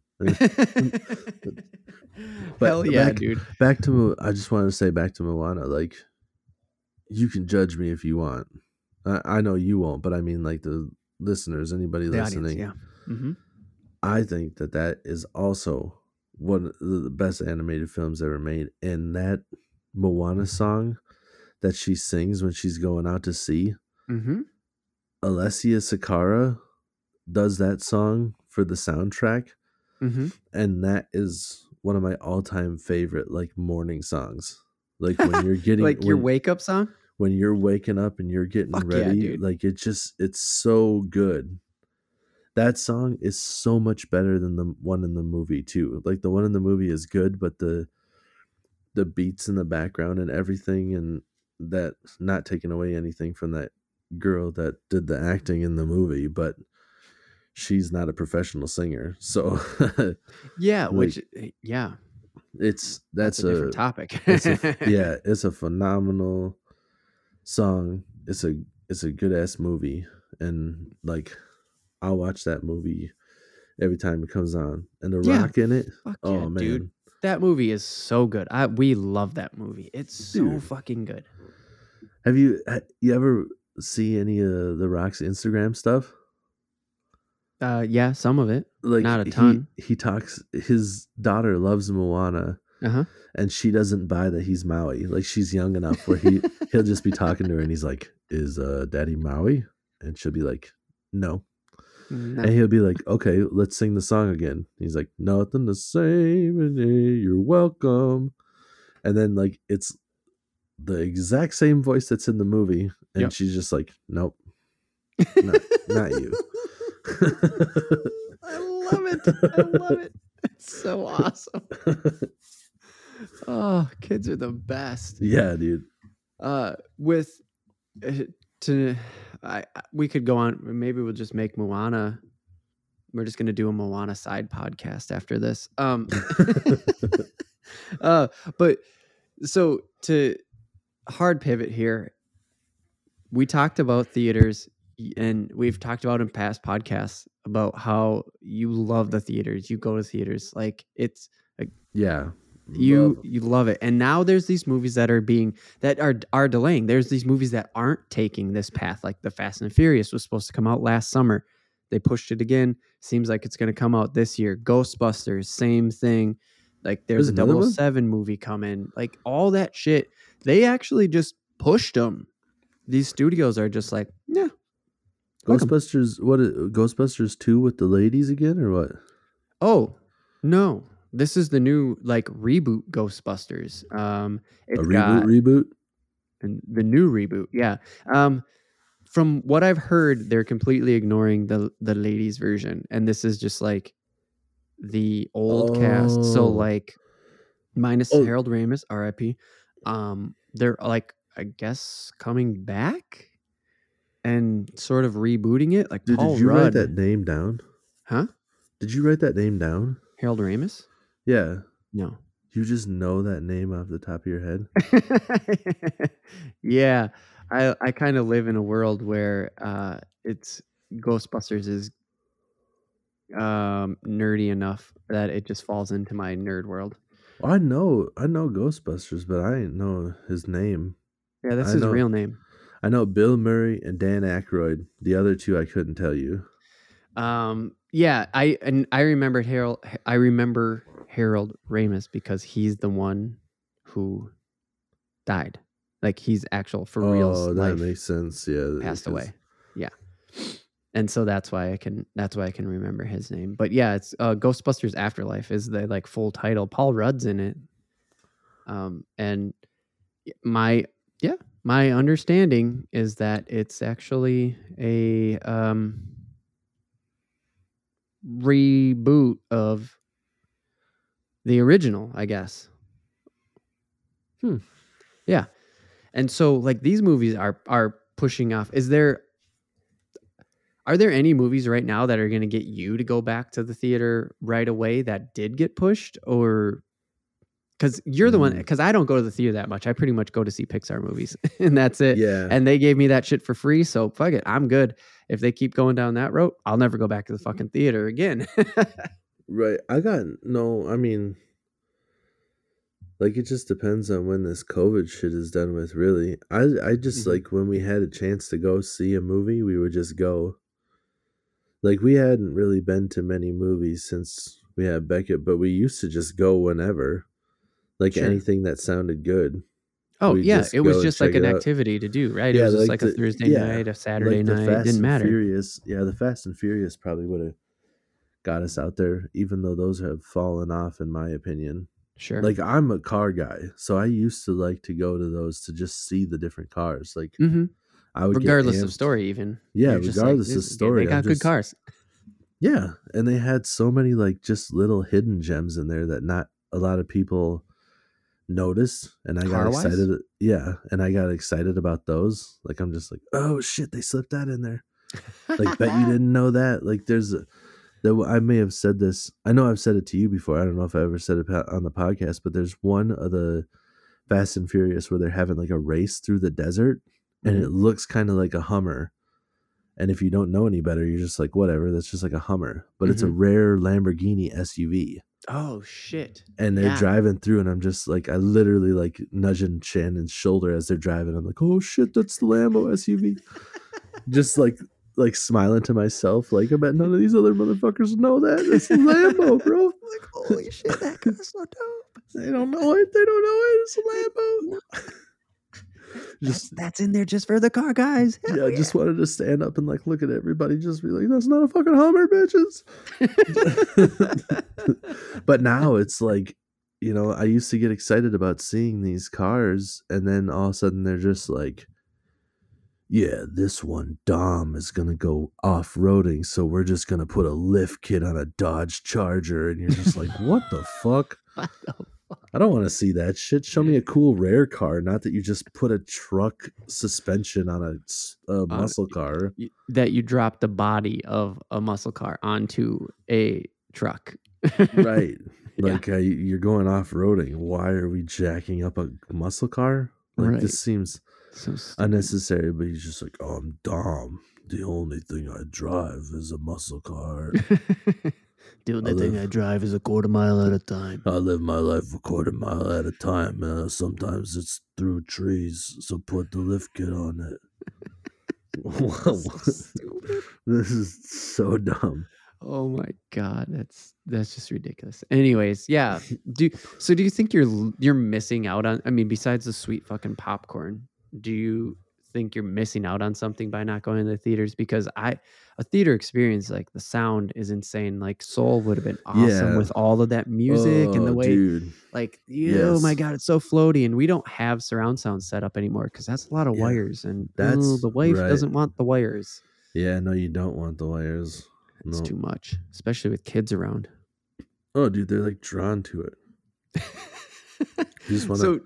But Hell yeah, back- dude. back to I just wanted to say back to Moana. Like, you can judge me if you want. I, I know you won't, but I mean, like the listeners, anybody The listening. audience, yeah. hmm I think that that is also one of the best animated films ever made. And that Moana song that she sings when she's going out to sea, Mm-hmm. Alessia Sakara does that song for the soundtrack. hmm And that is one of my all time favorite, like morning songs. Like when you're getting Like your when- wake up song? when you're waking up and you're getting Fuck ready dude. like it just it's so good that song is so much better than the one in the movie too like the one in the movie is good but the the beats in the background and everything and that not taking away anything from that girl that did the acting in the movie but she's not a professional singer so Yeah, Like, which eh, yeah, it's that's, that's, a different topic. it's a, yeah, it's a phenomenal song. It's a it's a good ass movie, and like I'll watch that movie every time it comes on. And the Yeah. rock in it, oh yeah, man, dude. That movie is so good. I we love that movie. It's so fucking good. have you you ever see any of the Rock's Instagram stuff? Uh yeah, some of it. Like Not a he- ton. He, talks. His daughter loves Moana. Uh-huh. And she doesn't buy that he's Maui. Like she's young enough where he he'll just be talking to her and he's like, "Is uh Daddy Maui?" And she'll be like, "No." No. And he'll be like, okay, let's sing the song again. He's like, nothing the same, you're welcome. And then, like, it's the exact same voice that's in the movie. And Yep. she's just like, nope, not, not you. I love it. I love it. It's so awesome. Oh, kids are the best. yeah, dude. Uh with uh, to I we could go on maybe we'll just make Moana we're just going to do a Moana side podcast after this. Um uh but so to hard pivot here we talked about theaters and we've talked about in past podcasts about how you love the theaters you go to theaters like it's like, Yeah. you Love- you love it. And now there's these movies that are being that are are delaying. There's these movies that aren't taking this path like the fast and the furious was supposed to come out last summer. They pushed it again. Seems like it's going to come out this year. Ghostbusters same thing. Like there's, There's a another one? 007 movie coming. Like all that shit they actually just pushed them these studios are just like yeah. Ghostbusters, what? Ghostbusters 2 with the ladies again, or what? oh no this is the new like reboot ghostbusters um A reboot, got- reboot? and the new reboot yeah um from what i've heard they're completely ignoring the the ladies version and this is just like the old cast so Oh. like minus Oh. harold ramis rip um they're like i guess coming back and sort of rebooting it like Dude, paul did you rudd write that name down? huh Did you write that name down? harold ramis Yeah. no You just know that name off the top of your head? yeah, I I kind of live in a world where uh, it's Ghostbusters is um, nerdy enough that it just falls into my nerd world. I know, I know Ghostbusters, but I didn't know his name. Yeah, that's I his know. real name. I know Bill Murray and Dan Aykroyd. The other two I couldn't tell you. Um, yeah, I and I remembered Harold. I remember Harold Ramis because he's the one who died. Like he's actual for real. oh, that makes sense. Yeah, passed away. Yeah. And so that's why I can that's why I can remember his name. But yeah, it's uh, Ghostbusters Afterlife is the like full title. Paul Rudd's in it. Um and my yeah, my understanding is that it's actually a um, reboot of the original, I guess. Hmm. Yeah. And so like these movies are are pushing off. Is there are there any movies right now that are going to get you to go back to the theater right away that did get pushed or cuz you're the one Mm. cuz I don't go to the theater that much. I pretty much go to see Pixar movies and that's it. Yeah. And they gave me that shit for free, so fuck it. I'm good. If they keep going down that road, I'll never go back to the fucking theater again. Right. I got no, I mean like it just depends on when this COVID shit is done with, really. I I just Mhm. like when we had a chance to go see a movie, we would just go. Like we hadn't really been to many movies since we had Beckett, but we used to just go whenever. Like Sure. anything that sounded good. oh yeah, it was just like an it out. activity to do, right? Yeah, it was just like like, a Thursday yeah, night, a Saturday like night. Fast Didn't matter. Furious, yeah, the Fast and Furious probably would have got us out there, even though those have fallen off, in my opinion. Sure. Like I'm a car guy, so I used to like to go to those to just see the different cars. Like hmm I would, regardless of story, even. Yeah, You're just like, regardless of story, They I'm got good just- cars. Yeah, and they had so many like just little hidden gems in there that not a lot of people noticed, and I got Car-wise? excited. Yeah, and I got excited about those. Like I'm just like, oh shit, they slipped that in there. Like bet you didn't know that. Like there's a. There, I may have said this. I know I've said it to you before. I don't know if I ever said it on the podcast, but there's one of the Fast and Furious where they're having like a race through the desert, and Mhm. it looks kind of like a Hummer. And if you don't know any better, you're just like, whatever. That's just like a Hummer, but it's a rare Lamborghini SUV, Oh shit. and they're Yeah. driving through, and I'm just like, I literally like nudging Shannon's shoulder as they're driving. I'm like, oh shit, that's the Lambo SUV. just like like smiling to myself, like I bet none of these other motherfuckers know that. It's Lambo, bro. Like holy shit, that car's so dope. They don't know it. They don't know it. It's a Lambo. That's, just that's in there just for the car guys. yeah, Hell I just wanted to stand up and like look at everybody, just be like, "That's not a fucking Hummer, bitches." but now it's like, you know, I used to get excited about seeing these cars, and then all of a sudden they're just like, "Yeah, this one Dom is gonna go off roading, so we're just gonna put a lift kit on a Dodge Charger," and you're just like, "What the fuck?" What the I don't want to see that shit. Show me a cool rare car, not that you just put a truck suspension on a muscle car. that you drop the body of a muscle car onto a truck. Right. Yeah. Like uh, you're going off roading. Why are we jacking up a muscle car? Like Right. this seems So unnecessary. But he's just like, oh, I'm Dom. The only thing I drive is a muscle car. the only I thing live- I drive is a quarter mile at a time. I live my life a quarter mile at a time. Uh, sometimes it's through trees, so put the lift kit on it. this is so dumb. Oh my god, that's that's just ridiculous. Anyways, yeah. Do so do you think you're you're missing out on I mean besides the sweet fucking popcorn, do you think you're missing out on something by not going to the theaters because I a theater experience like the sound is insane. Like Soul would have been awesome Yeah. with all of that music and the Oh, way dude. like oh my god, it's so floaty and we don't have surround sound set up anymore cuz that's a lot of Yeah. wires and That's ooh, the wife right. doesn't want the wires. Yeah, no, you don't want the wires. It's No. too much, especially with kids around. Oh, dude, they're like drawn to it. You just wanna so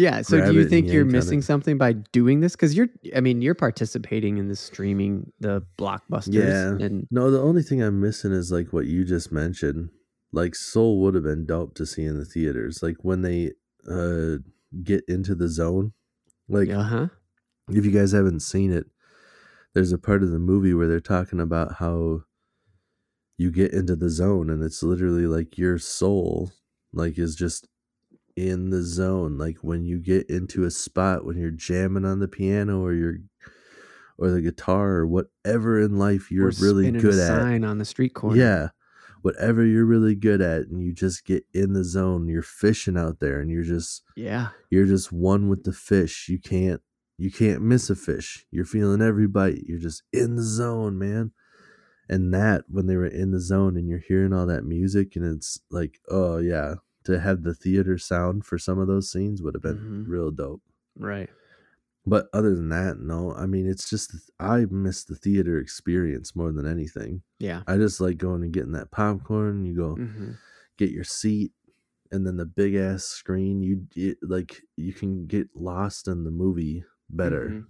yeah so do you think you're missing it. something by doing this because you're i mean you're participating in the streaming the blockbusters Yeah. and No, the only thing I'm missing is like what you just mentioned. Like Soul would have been dope to see in the theaters. Like when they uh get into the zone. Like uh-huh if you guys haven't seen it, there's a part of the movie where they're talking about how you get into the zone and it's literally like your soul like is just in the zone like when you get into a spot when you're jamming on the piano or you're or the guitar or whatever in life you're Or really good at. sign on the street corner. Yeah whatever you're really good at and you just get in the zone you're fishing out there and you're just yeah. you're just one with the fish. You can't you can't miss a fish. You're feeling every bite. You're just in the zone man. And that when they were in the zone and you're hearing all that music and it's like oh yeah to have the theater sound for some of those scenes would have been Mhm. real dope right But other than that, no. I mean, it's just I miss the theater experience more than anything. Yeah. I just like going and getting that popcorn. You go Mhm. get your seat, and then the big ass screen. You it, like you can get lost in the movie better. Mhm.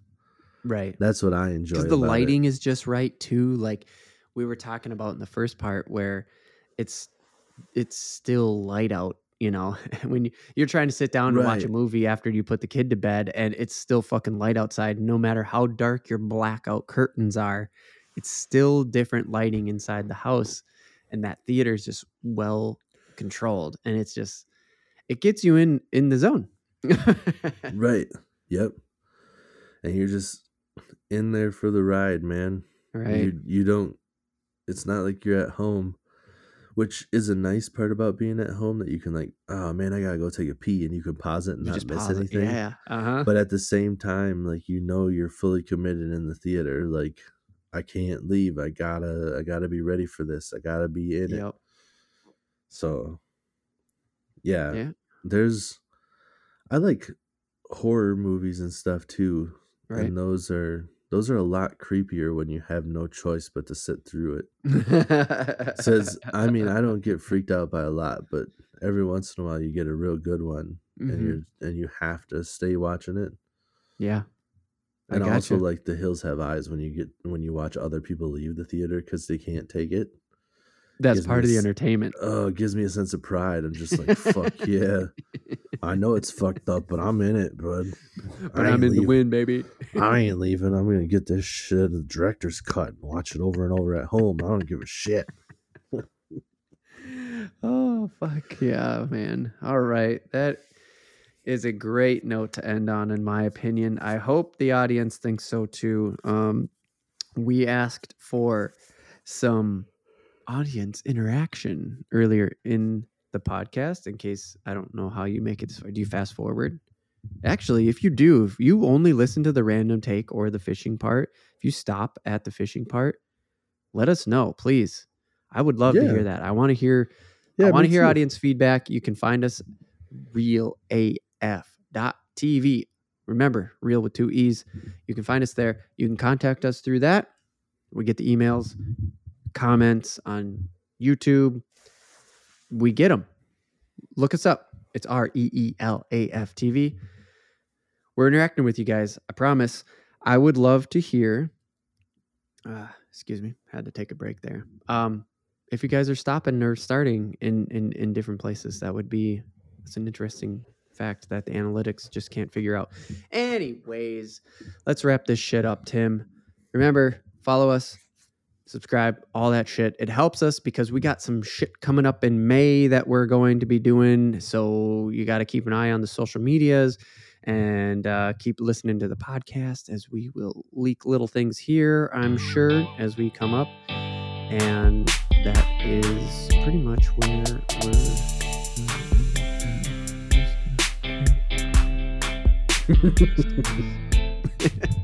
Right. That's what I enjoy. because the lighting is just right too like we were talking about in the first part where it's it's still light out you know when you, you're trying to sit down and watch a movie after you put the kid to bed and it's still fucking light outside no matter how dark your blackout curtains are it's still different lighting inside the house and that theater is just well controlled and it's just it gets you in in the zone Right. Yep. And you're just in there for the ride, man. right You you don't it's not like you're at home, which is a nice part about being at home that you can like, oh man, I gotta go take a pee and you can pause it and you not miss pause it. anything. yeah uh-huh But at the same time, like you know you're fully committed in the theater. Like I can't leave. I gotta I gotta be ready for this. I gotta be in it. yep So yeah. Yeah. There's I like horror movies and stuff too. right And those are those are a lot creepier when you have no choice but to sit through it. Says I mean, I don't get freaked out by a lot, but every once in a while you get a real good one Mhm. and you're and you have to stay watching it. yeah. I And also like the hills have eyes when you get when you watch other people leave the theater because they can't take it. That's part of the entertainment. Oh, it gives me a sense of pride. I'm just like, fuck yeah. I know it's fucked up, but I'm in it, bud. But I'm in the leaving. win, baby. I ain't leaving. I'm gonna get this shit the director's cut and watch it over and over at home. I don't give a shit. oh fuck yeah, man. All right. That is a great note to end on in my opinion. I hope the audience thinks so too. Um we asked for some audience interaction earlier in the podcast in case I don't know how you make it this far. Do you fast forward? Actually, if you do, if you only listen to the random take or the fishing part, if you stop at the fishing part, let us know, please. I would love to hear that. I want to hear Yeah, I want to hear too. audience feedback. You can find us reelaf.tv. Remember, real with two E's. You can find us there. You can contact us through that. We get the emails, comments on YouTube. We get them. Look us up. It's R E E L A F TV. We're interacting with you guys. I promise. I would love to hear. Uh, excuse me, had to take a break there. Um, if you guys are stopping or starting in in in different places, that would be that's an interesting fact that the analytics just can't figure out. Anyways, let's wrap this shit up, Tim. Remember, follow us, subscribe, all that shit. It helps us because we got some shit coming up in May that we're going to be doing. So you got to keep an eye on the social medias and uh, keep listening to the podcast as we will leak little things here, I'm sure, as we come up. And that is pretty much where we're.